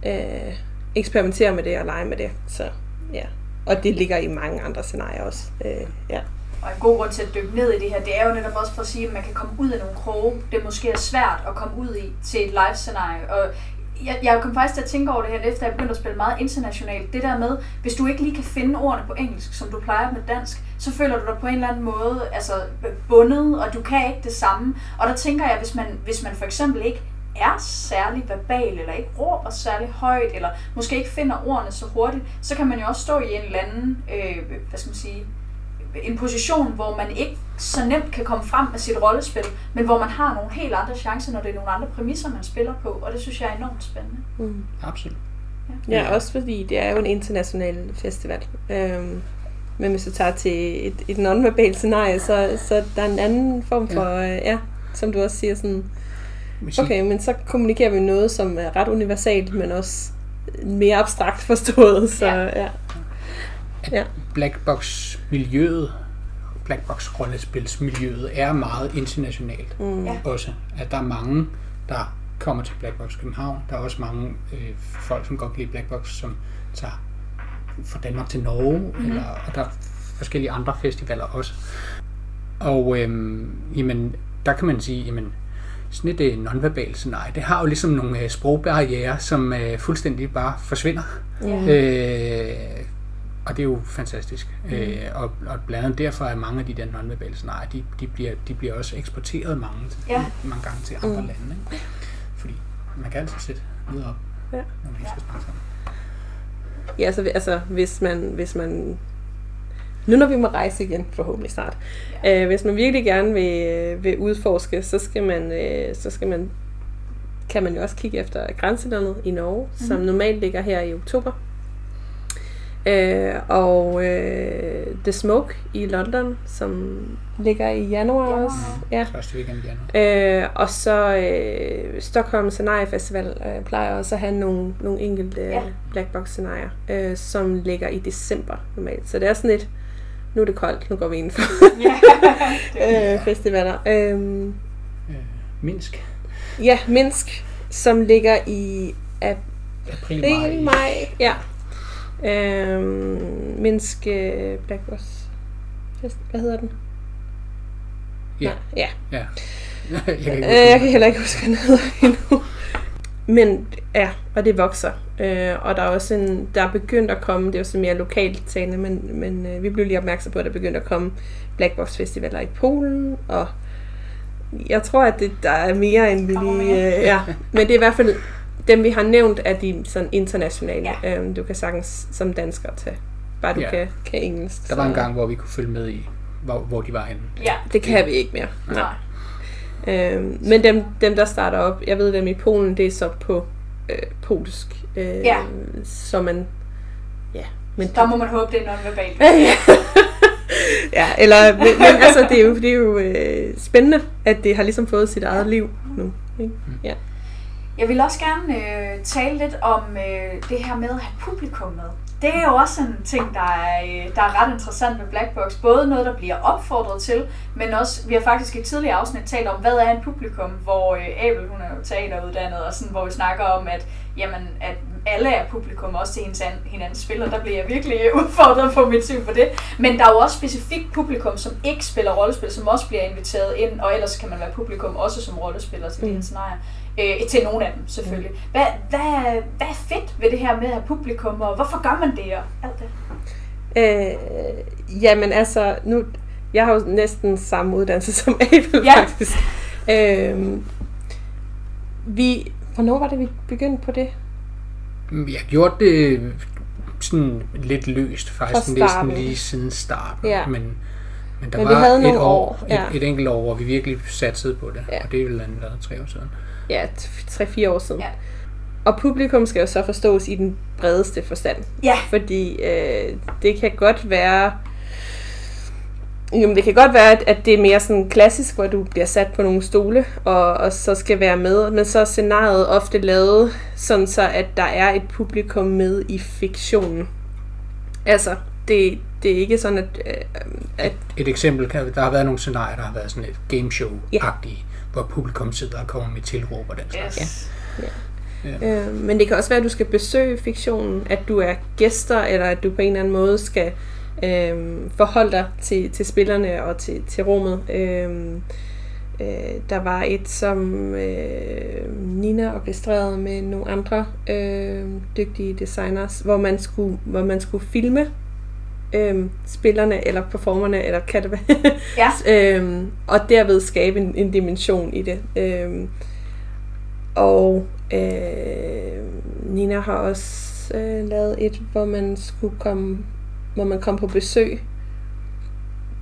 øh, eksperimentere med det og lege med det. Så ja. Og det ligger i mange andre scenarier også. Øh, ja. Og en god grund til at dykke ned i det her, det er jo netop også for at sige, at man kan komme ud af nogle kroge, det måske er svært at komme ud i til et live-scenarie. Og jeg, jeg kom faktisk til at tænke over det her, efter jeg begyndte at spille meget internationalt. Det der med, hvis du ikke lige kan finde ordene på engelsk, som du plejer med dansk, så føler du dig på en eller anden måde altså, bundet, og du kan ikke det samme. Og der tænker jeg, hvis man, hvis man for eksempel ikke er særlig verbal, eller ikke råber særlig højt, eller måske ikke finder ordene så hurtigt, så kan man jo også stå i en eller anden, øh, hvad skal man sige, en position, hvor man ikke så nemt kan komme frem med sit rollespil, men hvor man har nogle helt andre chancer, når det er nogle andre præmisser, man spiller på, og det synes jeg er enormt spændende. Mm. Absolut. Ja. ja, også fordi det er jo en international festival. Øhm, men hvis du tager til et, et non-verbalt scenarie, så, så der er en anden form for, ja, øh, ja som du også siger, sådan, okay, men så kommunikerer vi noget, som er ret universalt, men også mere abstrakt forstået. Så, ja. ja ja. Blackbox-miljøet, blackbox-rollespilsmiljøet er meget internationalt mm. også. At der er mange, der kommer til Blackbox København. Der er også mange øh, folk, som godt kan lide Blackbox, som tager fra Danmark til Norge, mm. eller, og der er forskellige andre festivaler også. Og øhm, jamen, der kan man sige, jamen, sådan et øh, nonverbalt scenarie, det har jo ligesom nogle øh, sprogbarriere, som øh, fuldstændig bare forsvinder. Yeah. Øh, og det er jo fantastisk. Mm. Øh, og, og blandt andet derfor er mange af de der nonverbale scenarier, de, de, bliver, de bliver også eksporteret mange, ja. mange gange til andre mm. lande. Ikke? Fordi man kan altid sætte noget op, ja. når man skal snakke sammen. Ja, altså, altså hvis, man, hvis man nu når vi må rejse igen, forhåbentlig snart, ja. øh, hvis man virkelig gerne vil, vil udforske, så skal man, øh, så skal man, kan man jo også kigge efter grænselandet i Norge, mm. som normalt ligger her i oktober. Øh, og øh, The Smoke i London, som ligger i januar ja. også. Ja. Første weekend i januar. Øh, og så øh, Stockholm Scenarie Festival øh, plejer også at have nogle, nogle enkelte ja. black box scenarier, øh, som ligger i december normalt. Så det er sådan et, nu er det koldt, nu går vi ind for ja. *laughs* *laughs* øh, festivaler. Øh, øh, Minsk. Ja, Minsk, som ligger i april, maj. maj. Ja. Øhm, Minsk øh, Black Fest. Hvad hedder den? Ja. ja. ja. *laughs* jeg, kan ikke øh, jeg kan heller ikke huske, hvad den hedder *laughs* endnu. Men ja, og det vokser. Øh, og der er også en, der er begyndt at komme, det er jo så mere lokalt talende, men, men øh, vi blev lige opmærksom på, at der er begyndt at komme Black Box Festivaler i Polen, og jeg tror, at det, der er mere end vi lige... Øh, ja. Men det er i hvert fald dem vi har nævnt er de sådan internationale. Ja. Øhm, du kan sagtens som dansker tage, bare du ja. kan, kan engelsk. Der var en gang, hvor vi kunne følge med i, hvor, hvor de var henne. Ja. Det kan vi ikke mere. Nej. Øhm, men dem, dem, der starter op, jeg ved dem i Polen, det er så på øh, polsk. Øh, ja. Så man, ja. Men der må man håbe, det er non-verbalt. *laughs* ja, eller, men, men altså, det er jo, det er jo øh, spændende, at det har ligesom fået sit eget liv nu. Ikke? Mm. Ja. Jeg vil også gerne øh, tale lidt om øh, det her med at have publikum med. det er jo også en ting, der er, øh, der er ret interessant med Black Box. Både noget, der bliver opfordret til, men også, vi har faktisk i et tidligere afsnit talt om, hvad er en publikum, hvor øh, Abel, hun er jo teateruddannet, og sådan, hvor vi snakker om, at, jamen, at alle er publikum, også til hinandens, hinandens spil, og der bliver jeg virkelig *laughs* udfordret på mit syn på det. Men der er jo også specifikt publikum, som ikke spiller rollespil, som også bliver inviteret ind, og ellers kan man være publikum også som rollespiller til mm. her scenarier. Øh, til nogle af dem, selvfølgelig. Mm. Hvad, hvad, hvad er fedt ved det her med at have publikum, og hvorfor gør man det og alt det? Øh, jamen altså, nu, jeg har jo næsten samme uddannelse *laughs* som Abel, Ja. faktisk. Øh, vi, hvornår var det, vi begyndte på det? Jeg har gjort det sådan lidt løst, faktisk næsten lige siden starten. Ja. Men, men der Men vi var havde et nogle år, år, ja. et, et enkelt år, hvor vi virkelig satsede på det. Ja. Og det er vel andet været tre år siden. Ja, 3-4 år siden. Ja. Og publikum skal jo så forstås i den bredeste forstand. Ja. Fordi øh, det kan godt være... Jamen, det kan godt være, at, at det er mere sådan klassisk, hvor du bliver sat på nogle stole, og, og så skal være med. Men så er scenariet ofte lavet sådan så, at der er et publikum med i fiktionen. Altså, det, det er ikke sådan, at... øh, at Et eksempel, kan, der har været nogle scenarier, der har været sådan et gameshow-agtigt, hvor publikum sidder og kommer med tilråb og den slags. Yes. Øh, men det kan også være, at du skal besøge fiktionen, at du er gæster, eller at du på en eller anden måde skal øh, forholde dig til, til spillerne og til, til rummet. Øh, øh, der var et, som øh, Nina orkestrerede med nogle andre øh, dygtige designers, hvor man skulle, hvor man skulle filme øh, spillerne, eller performerne, eller kan det være, *laughs* Ja. *laughs* øhm, og derved skabe en, en dimension i det. Øhm, og øh, Nina har også øh, lavet et, hvor man skulle komme, hvor man kom på besøg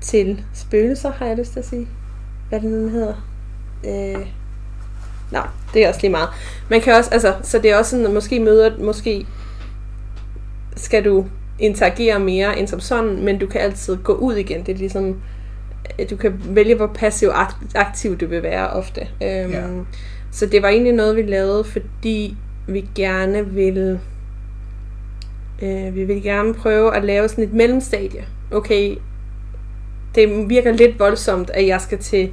til spøgelser, har jeg lyst til at sige. Hvad det nu hedder. Øh, Nå, det er også lige meget. Man kan også, altså, så det er også sådan, at måske møder, måske skal du interagere mere end som sådan, men du kan altid gå ud igen. Det er ligesom, at du kan vælge, hvor passiv akt- aktiv du vil være ofte. Øhm, Ja. Så det var egentlig noget, vi lavede, fordi vi gerne vil øh, vi vil gerne prøve at lave sådan et mellemstadie. Okay, det virker lidt voldsomt, at jeg skal til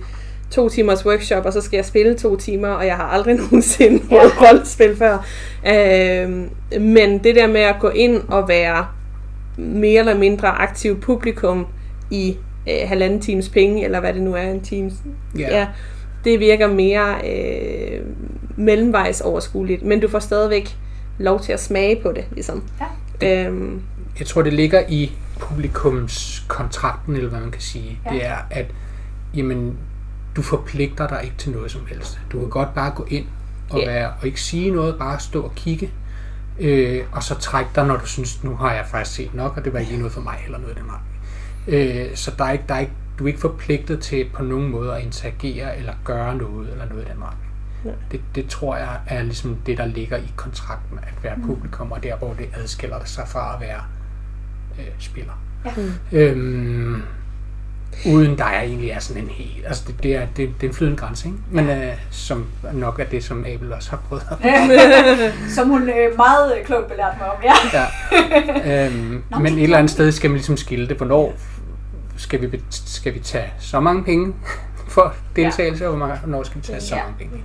to timers workshop, og så skal jeg spille to timer, og jeg har aldrig *laughs* nogensinde prøvet ja. rollespil før. Øhm, men det der med at gå ind og være mere eller mindre aktiv publikum i øh, halvanden times penge, eller hvad det nu er, en times, Ja. ja det virker mere øh, mellemvejs overskueligt, men du får stadigvæk lov til at smage på det, ligesom. Ja. Øhm, Jeg tror, det ligger i publikums kontrakten, eller hvad man kan sige. Ja. Det er, at jamen, du forpligter dig ikke til noget som helst. Du kan godt bare gå ind og, Ja. være, og ikke sige noget, bare stå og kigge, øh, og så trække dig, når du synes, nu har jeg faktisk set nok, og det var ikke lige noget for mig, eller noget af den retning. Øh, så der er ikke, der er ikke, du er ikke forpligtet til på nogen måde at interagere, eller gøre noget, eller noget af den retning. Det, det tror jeg er ligesom det, der ligger i kontrakten, at være publikum, og der, hvor det adskiller sig fra at være øh, spiller. Ja. Øhm, uden der er egentlig er sådan en helt... Altså, det, det, er, det, det er en flydende grænse, ikke? Men øh, som nok er det, som Abel også har prøvet *laughs* Som hun øh, meget øh, klogt belært mig om, ja. ja. *laughs* øhm, men et eller andet sted skal man ligesom skille det. Hvornår skal vi, skal vi tage så mange penge *laughs* for deltagelse, og hvor mange- hvornår skal vi tage så Ja. mange penge?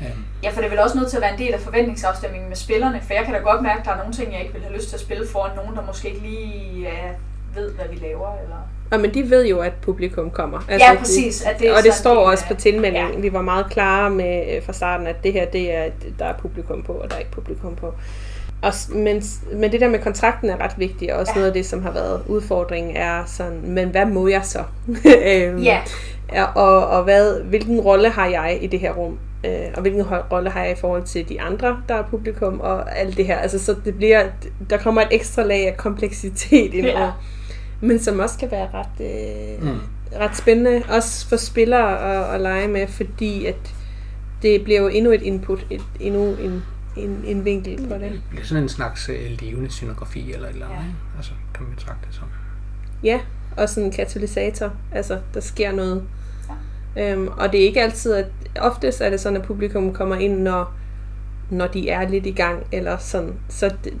Øhm, Ja, for det er vel også nødt til at være en del af forventningsafstemningen med spillerne, for jeg kan da godt mærke, at der er nogle ting, jeg ikke vil have lyst til at spille foran nogen, der måske ikke lige ja, ved, hvad vi laver. Eller... og men de ved jo, at publikum kommer. Altså, Ja, præcis, at det er og det står del også på tilmeldingen. Ja. Vi var meget klare med øh, fra starten, at det her, det er, der er publikum på, og der er ikke publikum på. Og, men, men det der med kontrakten er ret vigtigt, og også Ja. noget af det, som har været udfordringen, er sådan, men hvad må jeg så? *laughs* øhm, Ja, og, og hvad, hvilken rolle har jeg i det her rum? Øh, og hvilken rolle har jeg i forhold til de andre, der er publikum, og alt det her. Altså, så det bliver, der kommer et ekstra lag af kompleksitet ind Ja. over, men som også kan være ret, øh, Mm. ret spændende, også for spillere at, at lege med, fordi at det bliver jo endnu et input, et, endnu en, en, en vinkel på det. Det bliver sådan en slags øh, levende scenografi, eller et eller andet, Ja. ja. Altså, kan man betragte det som. Ja, og sådan en katalysator. Altså, der sker noget. Øhm, og det er ikke altid, at oftest er det sådan, at publikum kommer ind, når, når de er lidt i gang, eller sådan. Så det,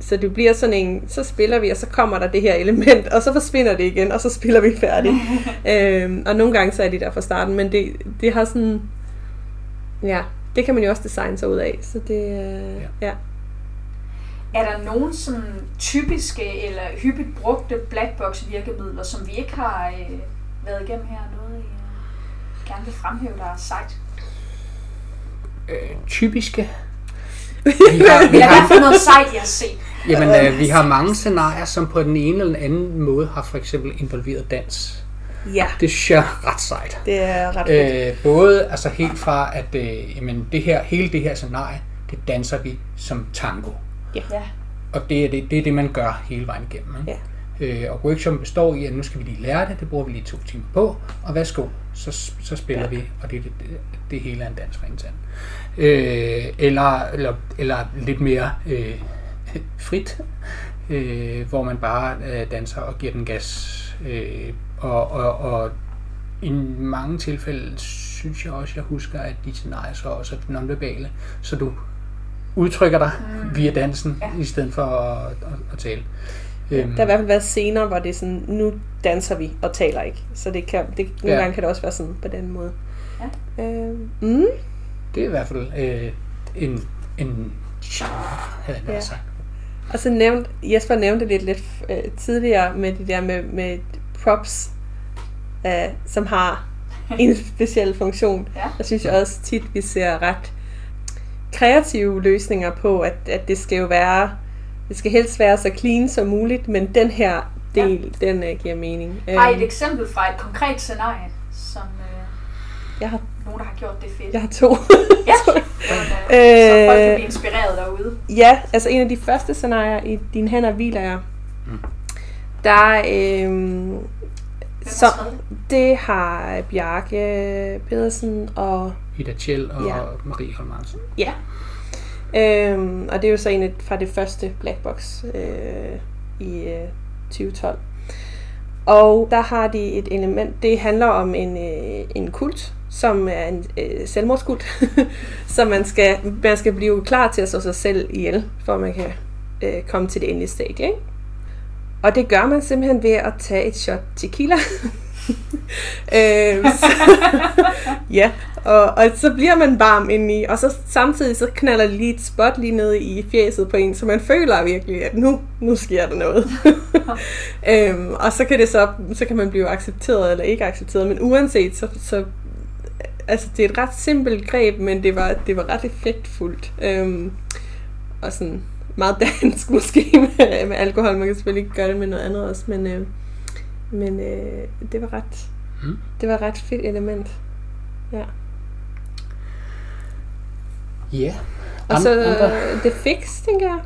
så det bliver sådan en, så spiller vi, og så kommer der det her element, og så forsvinder det igen, og så spiller vi færdigt. *laughs* øhm, og nogle gange så er de der fra starten, men det, det har sådan, ja, det kan man jo også designe sig ud af, så det, øh, ja. ja. Er der nogen sådan typiske eller hyppigt brugte blackbox virkemidler, som vi ikke har øh, været igennem her? Noget, I øh, gerne vil fremhæve, der er sejt? Øh, typiske? Vi har, vi har, hvad noget sejt, jeg har set? Jamen, øh, vi har mange scenarier, som på den ene eller den anden måde har for eksempel involveret dans. Ja, Det synes jeg er ret sejt. det er ret fedt. Øh, både altså helt fra, at øh, jamen, det her, hele det her scenarie, det danser vi som tango. Ja. Og det er det, det, er det man gør hele vejen igennem. Ikke? Øh, og workshopen består i, at nu skal vi lige lære det, det bruger vi lige to timer på, og værsgo, så, så spiller Ja. vi, og det, det, det, det hele er en dans fra en til anden. Øh, eller, eller, eller lidt mere øh, frit, øh, hvor man bare øh, danser og giver den gas. Øh, og, og, og i mange tilfælde synes jeg også, jeg husker, at de scenarier så også er nonverbale, så du udtrykker dig mm. via dansen, Ja. ja. i stedet for at, at, at tale. Øhm, Der har i hvert fald været scener, hvor det er sådan, nu danser vi og taler ikke. Så det kan, det, nogle Ja. gange kan det også være sådan på den måde. Ja. Øh, mm, det er i hvert fald øh, en, en genre, havde jeg Ja. sagt. Og så nævnt, Jesper nævnte lidt, lidt øh, tidligere med de der med, med props, øh, som har *laughs* en speciel funktion. Ja. Jeg synes jeg også tit, vi ser ret kreative løsninger på, at, at det skal jo være, det skal helst være så clean som muligt, men den her del, ja. den øh, giver mening. Har I et Øhm, eksempel fra et konkret scenarie, jeg, har, nogen, der har gjort det fedt? jeg har to. Ja, Tror *laughs* øh, så folk kan Øh, blive inspireret derude. Ja, altså en af de første scenarier i Dine hænder hviler jeg. Mm. Der, Hvem så, det? har Bjarke Pedersen og Ida Tjell og Ja. Marie Holm ja. Øhm, og det er jo så en af- fra det første Black Box øh, i øh, 2012. Og der har de et element, det handler om en, øh, en kult, som er en øh, selvmordskult, *laughs* så man skal, man skal blive klar til at slå sig selv ihjel, for at man kan øh, komme til det endelige stadie. Ikke? Og det gør man simpelthen ved at tage et shot tequila. *laughs* øh, så, *laughs* ja, og, og så bliver man varm indeni, og så samtidig så knaller lige et spot lige nede i fjeset på en, så man føler virkelig, at nu, nu sker der noget. øhm, og så kan det så, så kan man blive accepteret eller ikke accepteret, men uanset, så, så altså det er et ret simpelt greb, men det var, det var ret effektfuldt. Øhm, og sådan meget dansk *laughs* måske med, med alkohol. Man kan selvfølgelig ikke gøre det med noget andet også, men, øh, men øh, det var ret Mm. det var et ret fedt element. Ja. Ja. Og An- så andre- det fix, tænker jeg.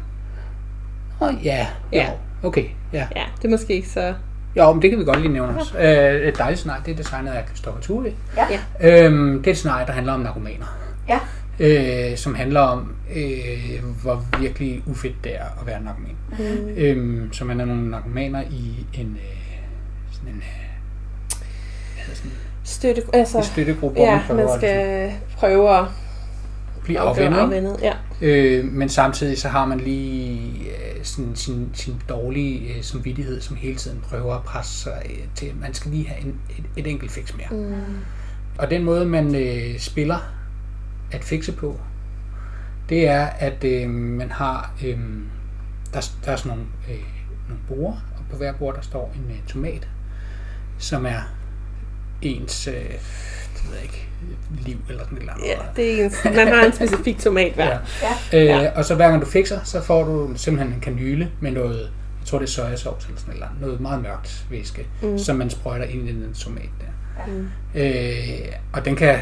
Oh, ja, Ja. ja. Okay, ja. Ja, det er måske ikke så... Jo, men det kan vi godt lige nævne også. Øh, et dejligt scenarie, det er designet af Christoffer Thurvig. Ja. Ja. Øhm, det er et scenarie, der handler om narkomaner. Ja. Øh, som handler om, øh, hvor virkelig ufedt det er at være narkoman. Mm. Øhm, så man er nogle narkomaner i en, øh, sådan en, øh, hvad hedder sådan, Støtte, altså, en støttegruppe, hvor ja, man skal prøve at blive afvendet. afvendet. Ja. Øh, men samtidig så har man lige øh, sådan, sin, sin dårlige øh, samvittighed, som hele tiden prøver at presse sig øh, til, at man skal lige have en, et, et enkelt fix mere. Mm. Og den måde, man øh, spiller at fikse på, det er, at øh, man har, øh, der, der er sådan nogle, øh, nogle borer, og på hver bord der står en øh, tomat, som er ens, øh, ved jeg ikke, liv eller sådan et eller andet. ja, det er en, man har en specifik tomat hver. Ja. Ja. Øh, Ja. Og så hver gang du fikser, så får du simpelthen en kanyle med noget, jeg tror det er sojasauce eller sådan et eller andet, noget meget mørkt væske, Mm. som man sprøjter ind i den tomat der. Mm. Øh, og den kan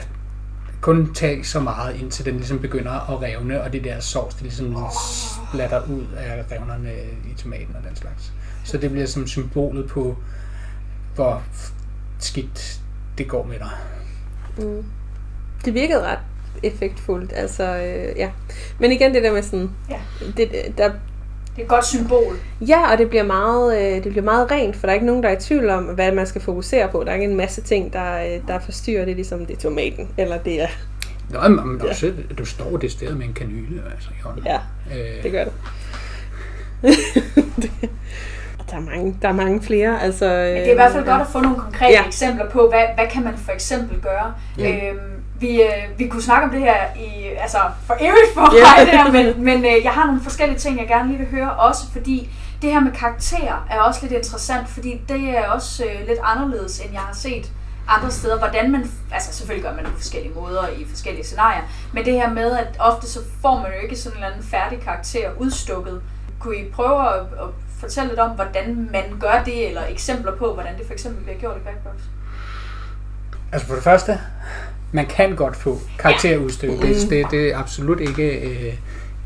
kun tage så meget, indtil den ligesom begynder at revne, og det der sovs, det ligesom splatter ud af revnerne i tomaten og den slags. Så det bliver som symbolet på, hvor skidt det går med dig. Mm. Det virkede ret effektfuldt, altså, øh, ja. Men igen, det der med sådan, Ja. det, der, Det er et godt symbol. ja, og det bliver, meget, øh, det bliver meget rent, for der er ikke nogen, der er i tvivl om, hvad man skal fokusere på. Der er ikke en masse ting, der, øh, der forstyrrer det, ligesom det er tomaten, eller det er, Nå, men Ja. også, du står det sted med en kanyle, altså i hånden. ja, Øh, det gør det. Og *laughs* der er mange, der er mange flere. Altså, Men det er i hvert fald godt at få nogle konkrete Ja. eksempler på, hvad, hvad kan man for eksempel gøre. Mm. Øhm, vi, øh, vi kunne snakke om det her i, altså for evigt *laughs* for Ja. mig, det her, men, men øh, jeg har nogle forskellige ting, jeg gerne lige vil høre, også fordi det her med karakterer er også lidt interessant, fordi det er også øh, lidt anderledes, end jeg har set andre steder, hvordan man, altså selvfølgelig gør man det på forskellige måder i forskellige scenarier, men det her med, at ofte så får man jo ikke sådan en eller anden færdig karakter udstukket. Kunne I prøve at, at fortælle lidt om, hvordan man gør det, eller eksempler på, hvordan det for eksempel bliver gjort i Backbox? Altså for det første, man kan godt få karakterudstykke. Ja. Det, det, det er absolut ikke øh,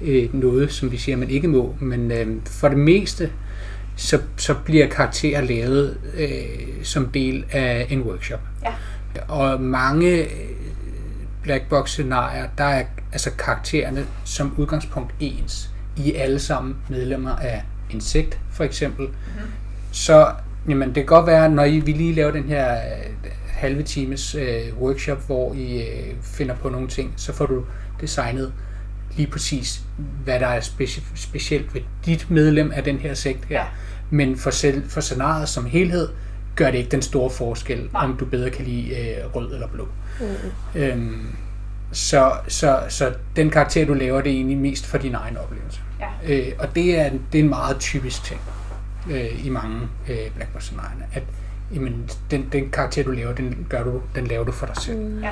øh, noget, som vi siger, man ikke må. Men øh, for det meste, så, så bliver karakterer lavet øh, som del af en workshop. Ja. Og mange øh, black box scenarier, der er altså karaktererne som udgangspunkt ens. I er alle sammen medlemmer af Insekt, for eksempel. Mm-hmm. Så jamen, det kan godt være, når I, vi lige laver den her øh, halve times øh, workshop, hvor I øh, finder på nogle ting, så får du designet lige præcis, hvad der er speci- specielt ved dit medlem af den her sekt her. Ja. Men for, selv, for scenariet som helhed, gør det ikke den store forskel, Nej. om du bedre kan lide øh, rød eller blå. Mm. Øhm, så, så, så den karakter, du laver, det er egentlig mest for din egen oplevelse. Ja. Øh, og det er, det er en meget typisk ting øh, i mange øh, blackbox scenarierne, at jamen, den, den karakter, du laver, den, gør du, den laver du for dig selv. Mm. Ja.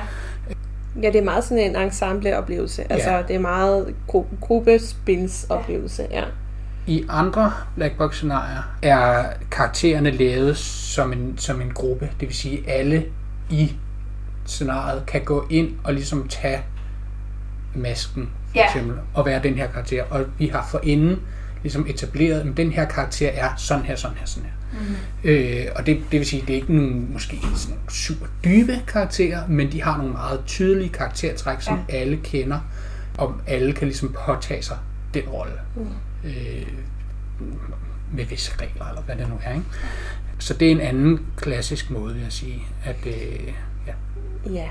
Ja, det er meget sådan en ensemble-oplevelse. Altså, Ja. det er meget gru- gruppespils-oplevelse. Ja. I andre blackbox scenarier er karaktererne lavet som en, som en gruppe, det vil sige, alle i scenariet kan gå ind og ligesom tage masken, for Ja. eksempel, og være den her karakter. Og vi har forinden ligesom etableret, at den her karakter er sådan her, sådan her, sådan her. Mm. Øh, og det, det vil sige, det er ikke nogle måske sådan nogle super dybe karakterer, men de har nogle meget tydelige karaktertræk, som ja. alle kender, og alle kan ligesom påtage sig den rolle. Mm. Øh, med visse regler, eller hvad det nu er. Ikke? Så det er en anden klassisk måde, vil jeg sige, at øh, ja,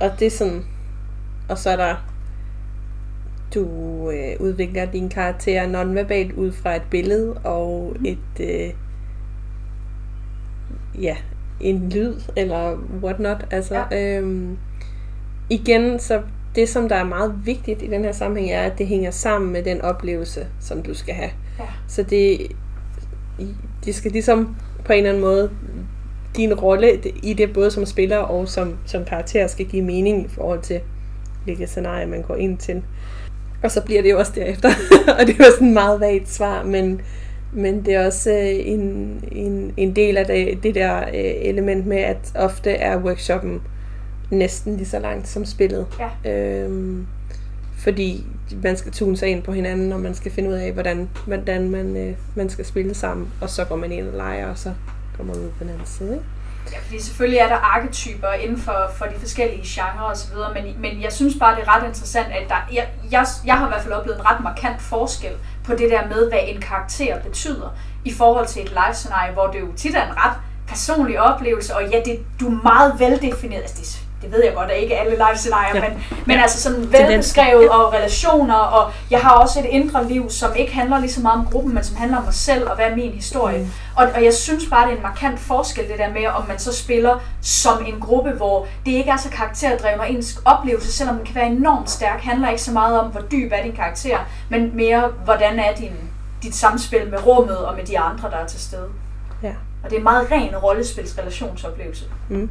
og det er sådan... Og så er der... Du øh, udvikler din karakter nonverbalt ud fra et billede og et... Øh, ja, en lyd eller whatnot. Altså, ja. øhm, igen, så det som der er meget vigtigt i den her sammenhæng er, at det hænger sammen med den oplevelse, som du skal have. Ja. Så det, det skal ligesom på en eller anden måde din rolle i det, både som spiller og som, som karakter, skal give mening i forhold til, hvilket scenarie man går ind til. Og så bliver det jo også derefter. *laughs* og det var sådan et meget vagt svar, men, men det er også øh, en, en, en del af det, det der øh, element med, at ofte er workshoppen næsten lige så langt som spillet. Ja. Øhm, fordi man skal tune sig ind på hinanden, og man skal finde ud af, hvordan, hvordan man, øh, man skal spille sammen. Og så går man ind og leger, og så kommer ud på den anden side. Ja, fordi selvfølgelig er der arketyper inden for, for de forskellige genrer og så videre, men, men jeg synes bare, det er ret interessant, at der, jeg, jeg, jeg har i hvert fald oplevet en ret markant forskel på det der med, hvad en karakter betyder, i forhold til et live-scenarie, hvor det jo tit er en ret personlig oplevelse, og ja, det, du er meget veldefineret, altså det, det ved jeg godt, at ikke alle live-scenarier, Ja. ja. men, men altså sådan velbeskrevet og relationer, og jeg har også et indre liv, som ikke handler lige så meget om gruppen, men som handler om mig selv og hvad er min historie. Mm. Og, og jeg synes bare, det er en markant forskel, det der med, om man så spiller som en gruppe, hvor det ikke er så karakterdrevet, og ens oplevelse, selvom den kan være enormt stærk, handler ikke så meget om, hvor dyb er din karakter, men mere, hvordan er din, dit samspil med rummet og med de andre, der er til stede. Ja. Og det er en meget ren rollespils relationsoplevelse. Mm.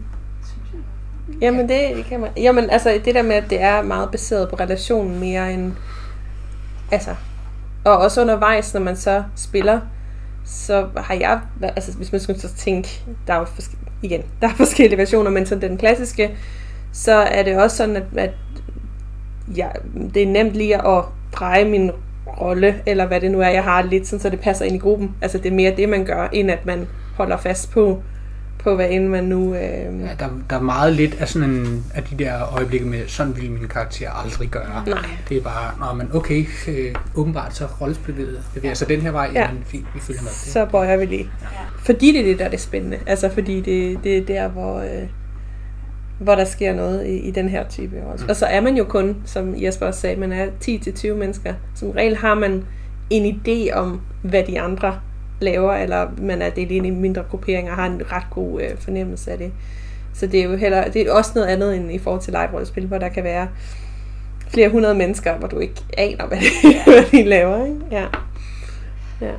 Jamen, det, det kan man. Jamen, altså, det der med, at det er meget baseret på relationen mere end... Altså, og også undervejs, når man så spiller, så har jeg... Altså, hvis man skulle så tænke, der er jo forske, igen, der er forskellige versioner, men sådan den klassiske, så er det også sådan, at, at ja, det er nemt lige at dreje min rolle, eller hvad det nu er, jeg har lidt, sådan, så det passer ind i gruppen. Altså, det er mere det, man gør, end at man holder fast på, på hvad end man nu... Øh, ja der, der er meget lidt af sådan en, af de der øjeblikke med, sådan vil min karakter aldrig gøre. Nej. Det er bare, nå, men okay, øh, åbenbart så rollespillet bevæger sig den her vej, Ja. ja. men fint, vi følger med. Det. så bøjer vi lige. Ja. Fordi det er det, der er det spændende. Altså fordi det, det er der, hvor, øh, hvor der sker noget i, i den her type også. Mm. Og så er man jo kun, som Jesper også sagde, man er 10-20 mennesker. Som regel har man en idé om, hvad de andre laver, eller man er delt ind i mindre grupperinger og har en ret god øh, fornemmelse af det. Så det er jo heller, det er også noget andet end i forhold til live spil, hvor der kan være flere hundrede mennesker, hvor du ikke aner, hvad de, *laughs* hvad de laver. Ikke? Ja. ja.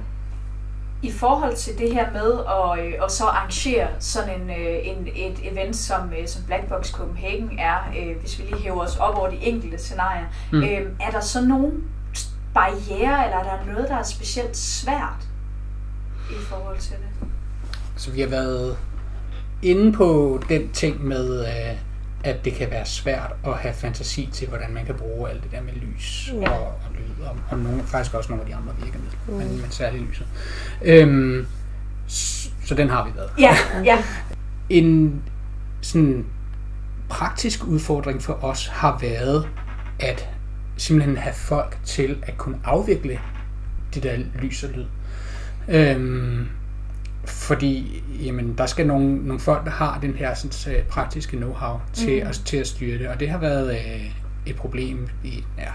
I forhold til det her med at, øh, at så arrangere sådan en, øh, en, et event, som, øh, som Black Box Copenhagen er, øh, hvis vi lige hæver os op over de enkelte scenarier, mm. øh, er der så nogle barriere, eller er der noget, der er specielt svært i forhold til det? Så vi har været inde på den ting med, øh, at det kan være svært at have fantasi til, hvordan man kan bruge alt det der med lys ja. og, og lyd, og, og nogle, faktisk også nogle af de andre virkemidler, mm. men, men særligt lyset. Øhm, så, så den har vi været. Ja, *laughs* ja. en sådan praktisk udfordring for os har været at simpelthen have folk til at kunne afvikle det der lys og lyd. Øhm, fordi jamen, der skal nogle, nogle folk, der har den her sådan, uh, praktiske know-how til, mm. at, til at styre det. Og det har været uh, et problem i ja,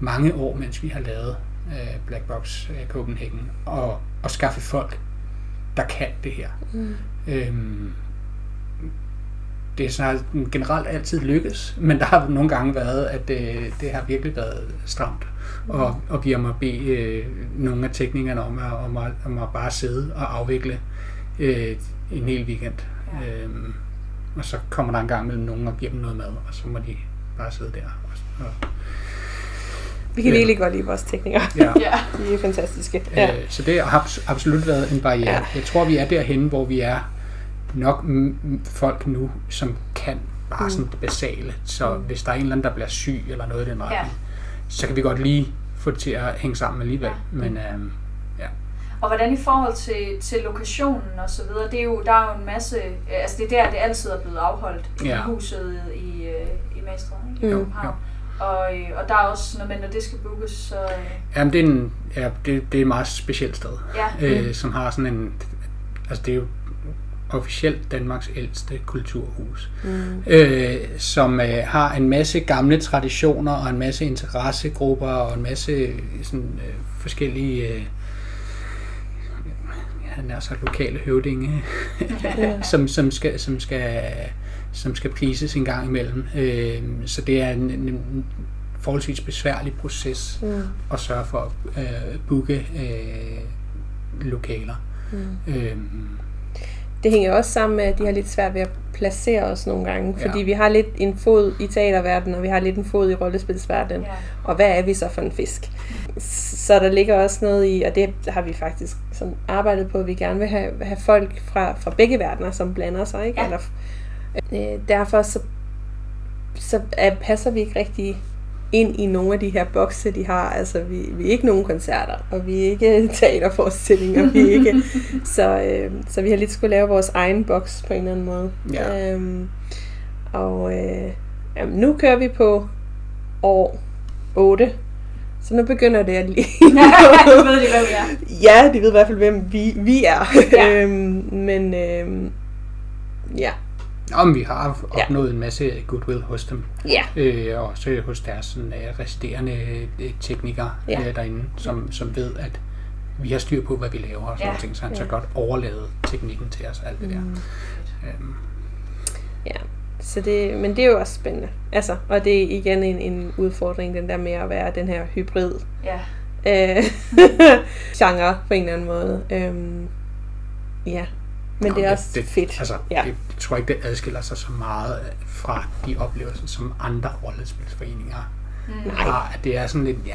mange år, mens vi har lavet uh, Black Box uh, Copenhagen, og, og skaffe folk, der kan det her. Mm. Øhm, det er sådan generelt altid lykkes, men der har nogle gange været, at det, det har virkelig været stramt. Og, og vi har måttet bede øh, nogle af teknikerne om at, om, at, om at bare sidde og afvikle øh, en hel weekend. Ja. Øhm, og så kommer der en gang mellem nogen og giver dem noget mad, og så må de bare sidde der. Og, og, vi kan ja. virkelig godt lide vores teknikere. Ja. *laughs* De er fantastiske. Ja. Øh, så det har absolut været en barriere. Ja. Jeg tror, vi er derhen, hvor vi er nok folk nu, som kan bare mm. sådan det basale. Så mm. hvis der er en eller anden, der bliver syg eller noget i den retning, ja. så kan vi godt lige få det til at hænge sammen alligevel. Ja. Men øhm, ja. Og hvordan i forhold til, til lokationen og så videre, det er jo, der er jo en masse, øh, altså det er der, det altid er blevet afholdt i ja. huset i, øh, i Mastred, ikke? Mm. Ja. Og, øh, og der er også, når, man, når det skal bookes, så... Jamen, det er, en, ja, det, det er et meget specielt sted, ja. øh, mm. som har sådan en... Altså, det er jo officielt Danmarks ældste kulturhus, mm. øh, som øh, har en masse gamle traditioner og en masse interessegrupper og en masse sådan, øh, forskellige øh, han er så lokale høvdinge, *laughs* som, som, skal, som, skal, som skal pleases en gang imellem. Øh, så det er en, en forholdsvis besværlig proces mm. at sørge for at øh, booke øh, lokaler. Mm. Øh, det hænger også sammen med, at de har lidt svært ved at placere os nogle gange, fordi ja. vi har lidt en fod i teaterverdenen, og vi har lidt en fod i rollespilsverdenen. Ja. Og hvad er vi så for en fisk? Så der ligger også noget i, og det har vi faktisk sådan arbejdet på, at vi gerne vil have, have folk fra, fra begge verdener, som blander sig. Ikke? Ja. Eller, øh, derfor så, så er, passer vi ikke rigtig ind i nogle af de her bokse, de har. Altså, vi, vi er ikke nogen koncerter, og vi er ikke *laughs* teaterforestillinger, vi er ikke. *laughs* Så, øh, så vi har lidt skulle lave vores egen boks på en eller anden måde. Ja. Øhm, og øh, jamen, nu kører vi på år 8. Så nu begynder det at *laughs* lige... nu ved de, hvem vi er. Ja, de ved i hvert fald, hvem vi, vi er. Ja. øhm, men øhm, ja, om vi har opnået ja. en masse goodwill hos dem. Ja. Øh, og så hos deres sådan, uh, resterende uh, teknikere ja. uh, derinde, som, som ved, at vi har styr på, hvad vi laver og sådan ja. ting, så han ja. så godt overlade teknikken til os, alt det der. Mm. Um. Ja, så det, men det er jo også spændende. Altså, og det er igen en, en udfordring, den der med at være den her hybrid ja. øh, *laughs* genre på en eller anden måde. Um, ja, men Nå, det er også det, fedt. Altså, ja. det, jeg tror ikke, det adskiller sig så meget fra de oplevelser, som andre rollespilsforeninger mm. har. At det er sådan lidt, ja,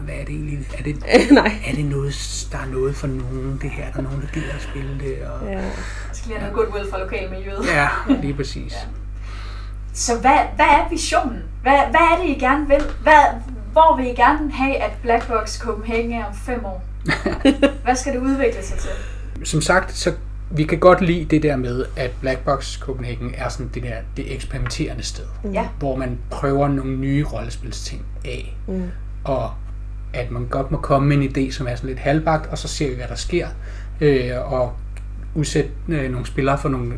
hvad er det egentlig? Er det, *laughs* Nej. er det noget, der er noget for nogen, det her? Der er nogen, der gider at spille det? Og, ja. Skal lige have noget goodwill fra lokalmiljøet. Ja, *laughs* lige præcis. ja. Så hvad, hvad er visionen? Hvad, hvad er det, I gerne vil? Hvad, hvor vil I gerne have, at Blackbox Copenhagen er om fem år? *laughs* hvad skal det udvikle sig til? Som sagt, så vi kan godt lide det der med, at Black Box Copenhagen er sådan det der det eksperimenterende sted, mm. ja. hvor man prøver nogle nye rollespilsting af, mm. og at man godt må komme med en idé, som er sådan lidt halvbagt, og så ser vi, hvad der sker, øh, og udsætte øh, nogle spillere for nogle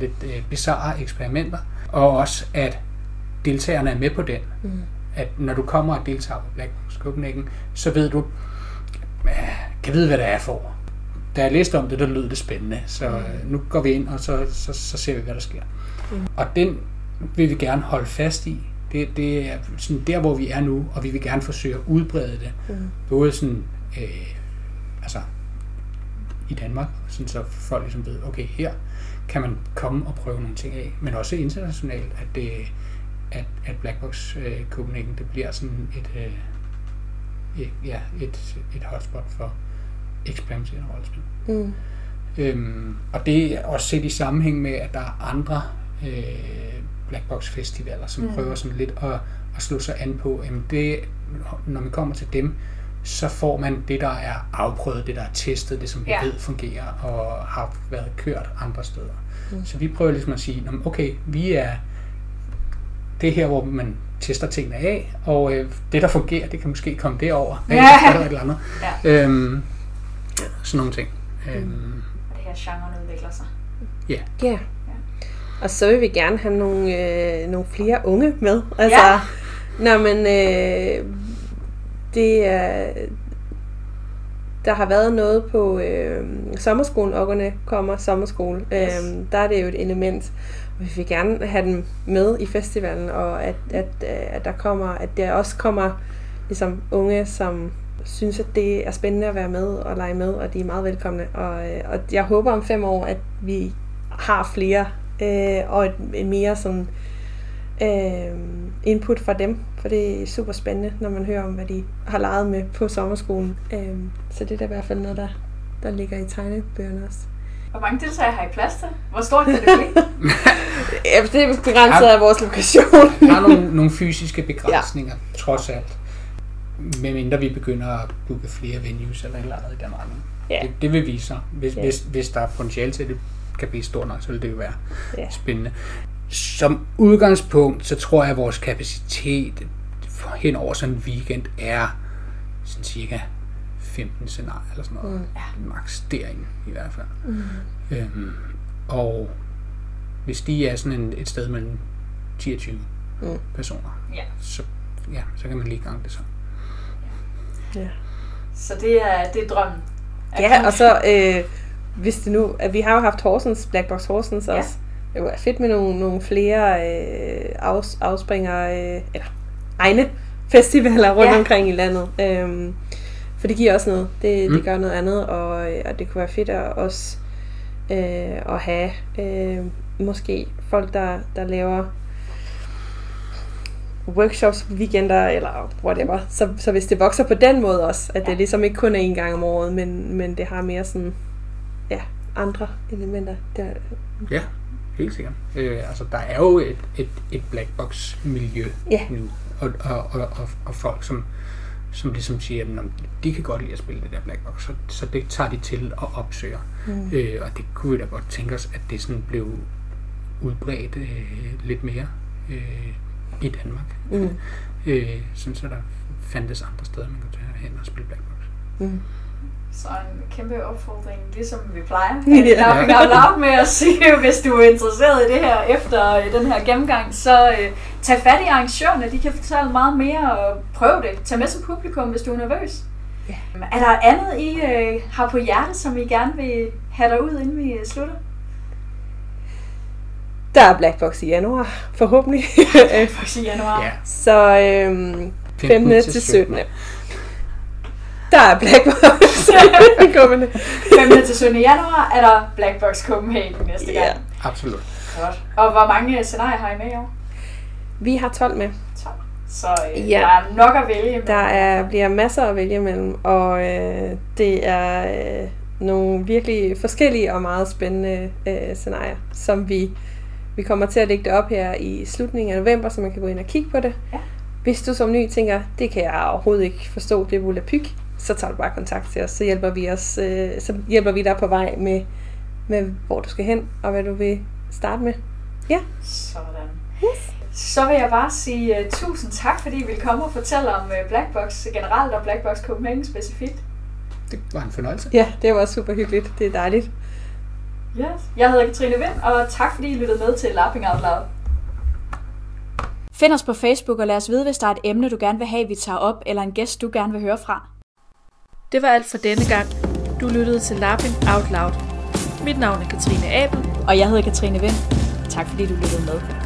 lidt øh, bizarre eksperimenter, og også at deltagerne er med på den. Mm. At når du kommer og deltager på Black Box Copenhagen, så ved du, kan vide, hvad det er, får. Da jeg læste om det, der lød det spændende. Så mm. nu går vi ind, og så, så, så ser vi, hvad der sker. Mm. Og den vil vi gerne holde fast i. Det, det er sådan der, hvor vi er nu, og vi vil gerne forsøge at udbrede det. Mm. Både sådan, øh, altså i Danmark, sådan så folk ligesom ved, okay, her kan man komme og prøve nogle ting af, men også internationalt, at, det, at, at Blackbox øh, Copenhagen, det bliver sådan et, øh, et, ja, et, et hotspot for eksperimenterende rollespil. Mm. Øhm, og det er også set i sammenhæng med, at der er andre øh, Blackbox festivaler, som mm. prøver sådan lidt at, at slå sig an på, at det, når man kommer til dem, så får man det, der er afprøvet, det, der er testet, det, som vi ja. ved fungerer og har været kørt andre steder. Mm. Så vi prøver ligesom at sige, okay, vi er det her, hvor man tester tingene af, og øh, det, der fungerer, det kan måske komme derover, ja. eller et eller andet. Ja. Øhm, sådan nogle ting. Mm. Øhm, og det her genre udvikler sig. Ja. Yeah. Ja. Og så vil vi gerne have nogle, øh, nogle flere unge med. Altså, ja. når man, øh, det er, der har været noget på øh, sommerskolen, Okkerne kommer sommerskole. Yes. Øh, der er det jo et element, vi vil gerne have dem med i festivalen, og at, at, at der kommer, at der også kommer ligesom unge, som synes, at det er spændende at være med og lege med, og de er meget velkomne. Og, øh, og jeg håber om fem år, at vi har flere øh, og et, et mere sådan øh, input fra dem, for det er super spændende, når man hører om, hvad de har leget med på sommerskolen. Øh, så det er da i hvert fald noget, der, der ligger i tegnebøgerne også. Hvor mange deltagere har I plads til? Hvor stort kan det blive? *laughs* *laughs* ja, det er begrænset af vores lokation. der er nogle, nogle fysiske begrænsninger, ja. trods alt. Medmindre vi begynder at booke flere venues eller et eller andet i retning. Ja. Det, det vil vise sig. Hvis, ja. hvis, hvis der er potentiale til, at det kan blive stort nok, så vil det jo være ja. spændende. Som udgangspunkt, så tror jeg, at vores kapacitet hen over sådan en weekend er sådan cirka 15 scenarier eller sådan noget. Mm. Ja. Max derinde i hvert fald. Mm. Øhm, og hvis de er sådan en, et sted mellem 10 og 20 mm. personer, ja. Så, ja, så kan man lige gange det så. Ja. Så det er, det er drømmen. Ja, og så øh, hvis det nu, at vi har jo haft Horsens, Blackbox Horsens ja. også. Det var fedt med nogle, nogle flere øh, afs, afspringer, øh, eller egne festivaler rundt ja. omkring i landet. Øhm, for det giver også noget. Det, mm. det gør noget andet, og, og det kunne være fedt at også øh, at have øh, måske folk, der, der laver workshops weekender, eller whatever. Så, så hvis det vokser på den måde også, at ja. det ligesom ikke kun er en gang om året, men, men det har mere sådan ja, andre elementer. Der. Ja, helt sikkert. Øh, altså, der er jo et, et, et black box miljø ja. nu, og, og, og, og, og folk, som, som ligesom siger, at de kan godt lide at spille det der black box, så, så det tager de til og opsøger. Mm. Øh, og det kunne vi da godt tænke os, at det sådan blev udbredt øh, lidt mere øh, i Danmark. Mm. Øh, sådan så der fandtes andre steder, man kunne tage hen og spille black box. Mm. Så en kæmpe opfordring, ligesom vi plejer. Ja. Laughing out loud med at sige, *laughs* hvis du er interesseret i det her efter øh, den her gennemgang, så uh, tag fat i arrangørerne. De kan fortælle meget mere og prøv det. Tag med som publikum, hvis du er nervøs. Ja. Er der andet, I uh, har på hjertet, som I gerne vil have dig ud, inden vi slutter? Der er Blackbox i januar, forhåbentlig. *laughs* Blackbox i januar. Ja. Så øhm, 15. til 17. Der er Black Box *laughs* kommende. 5. til 17. januar er der Black Box Copenhagen næste gang. Ja, absolut. Godt. Og hvor mange scenarier har I med i år? Vi har 12 med. 12. Så øh, ja. der er nok at vælge mellem. Der er, bliver masser at vælge mellem, og øh, det er øh, nogle virkelig forskellige og meget spændende øh, scenarier, som vi, vi kommer til at lægge det op her i slutningen af november, så man kan gå ind og kigge på det. Ja. Hvis du som ny tænker, det kan jeg overhovedet ikke forstå, det er volapyk, så tager du bare kontakt til os, så hjælper vi, os, øh, så hjælper vi dig på vej med, med, hvor du skal hen, og hvad du vil starte med. Ja. Sådan. Yes. Så vil jeg bare sige uh, tusind tak, fordi I vil komme og fortælle om uh, Blackbox generelt og Blackbox Copenhagen specifikt. Det var en fornøjelse. Ja, det var super hyggeligt. Det er dejligt. Yes. Jeg hedder Katrine Vind, og tak fordi I lyttede med til Lapping Out Loud. Find os på Facebook og lad os vide, hvis der er et emne, du gerne vil have, vi tager op, eller en gæst, du gerne vil høre fra. Det var alt for denne gang. Du lyttede til Lapping Out Loud. Mit navn er Katrine Abel. Og jeg hedder Katrine Vind. Tak fordi du lyttede med.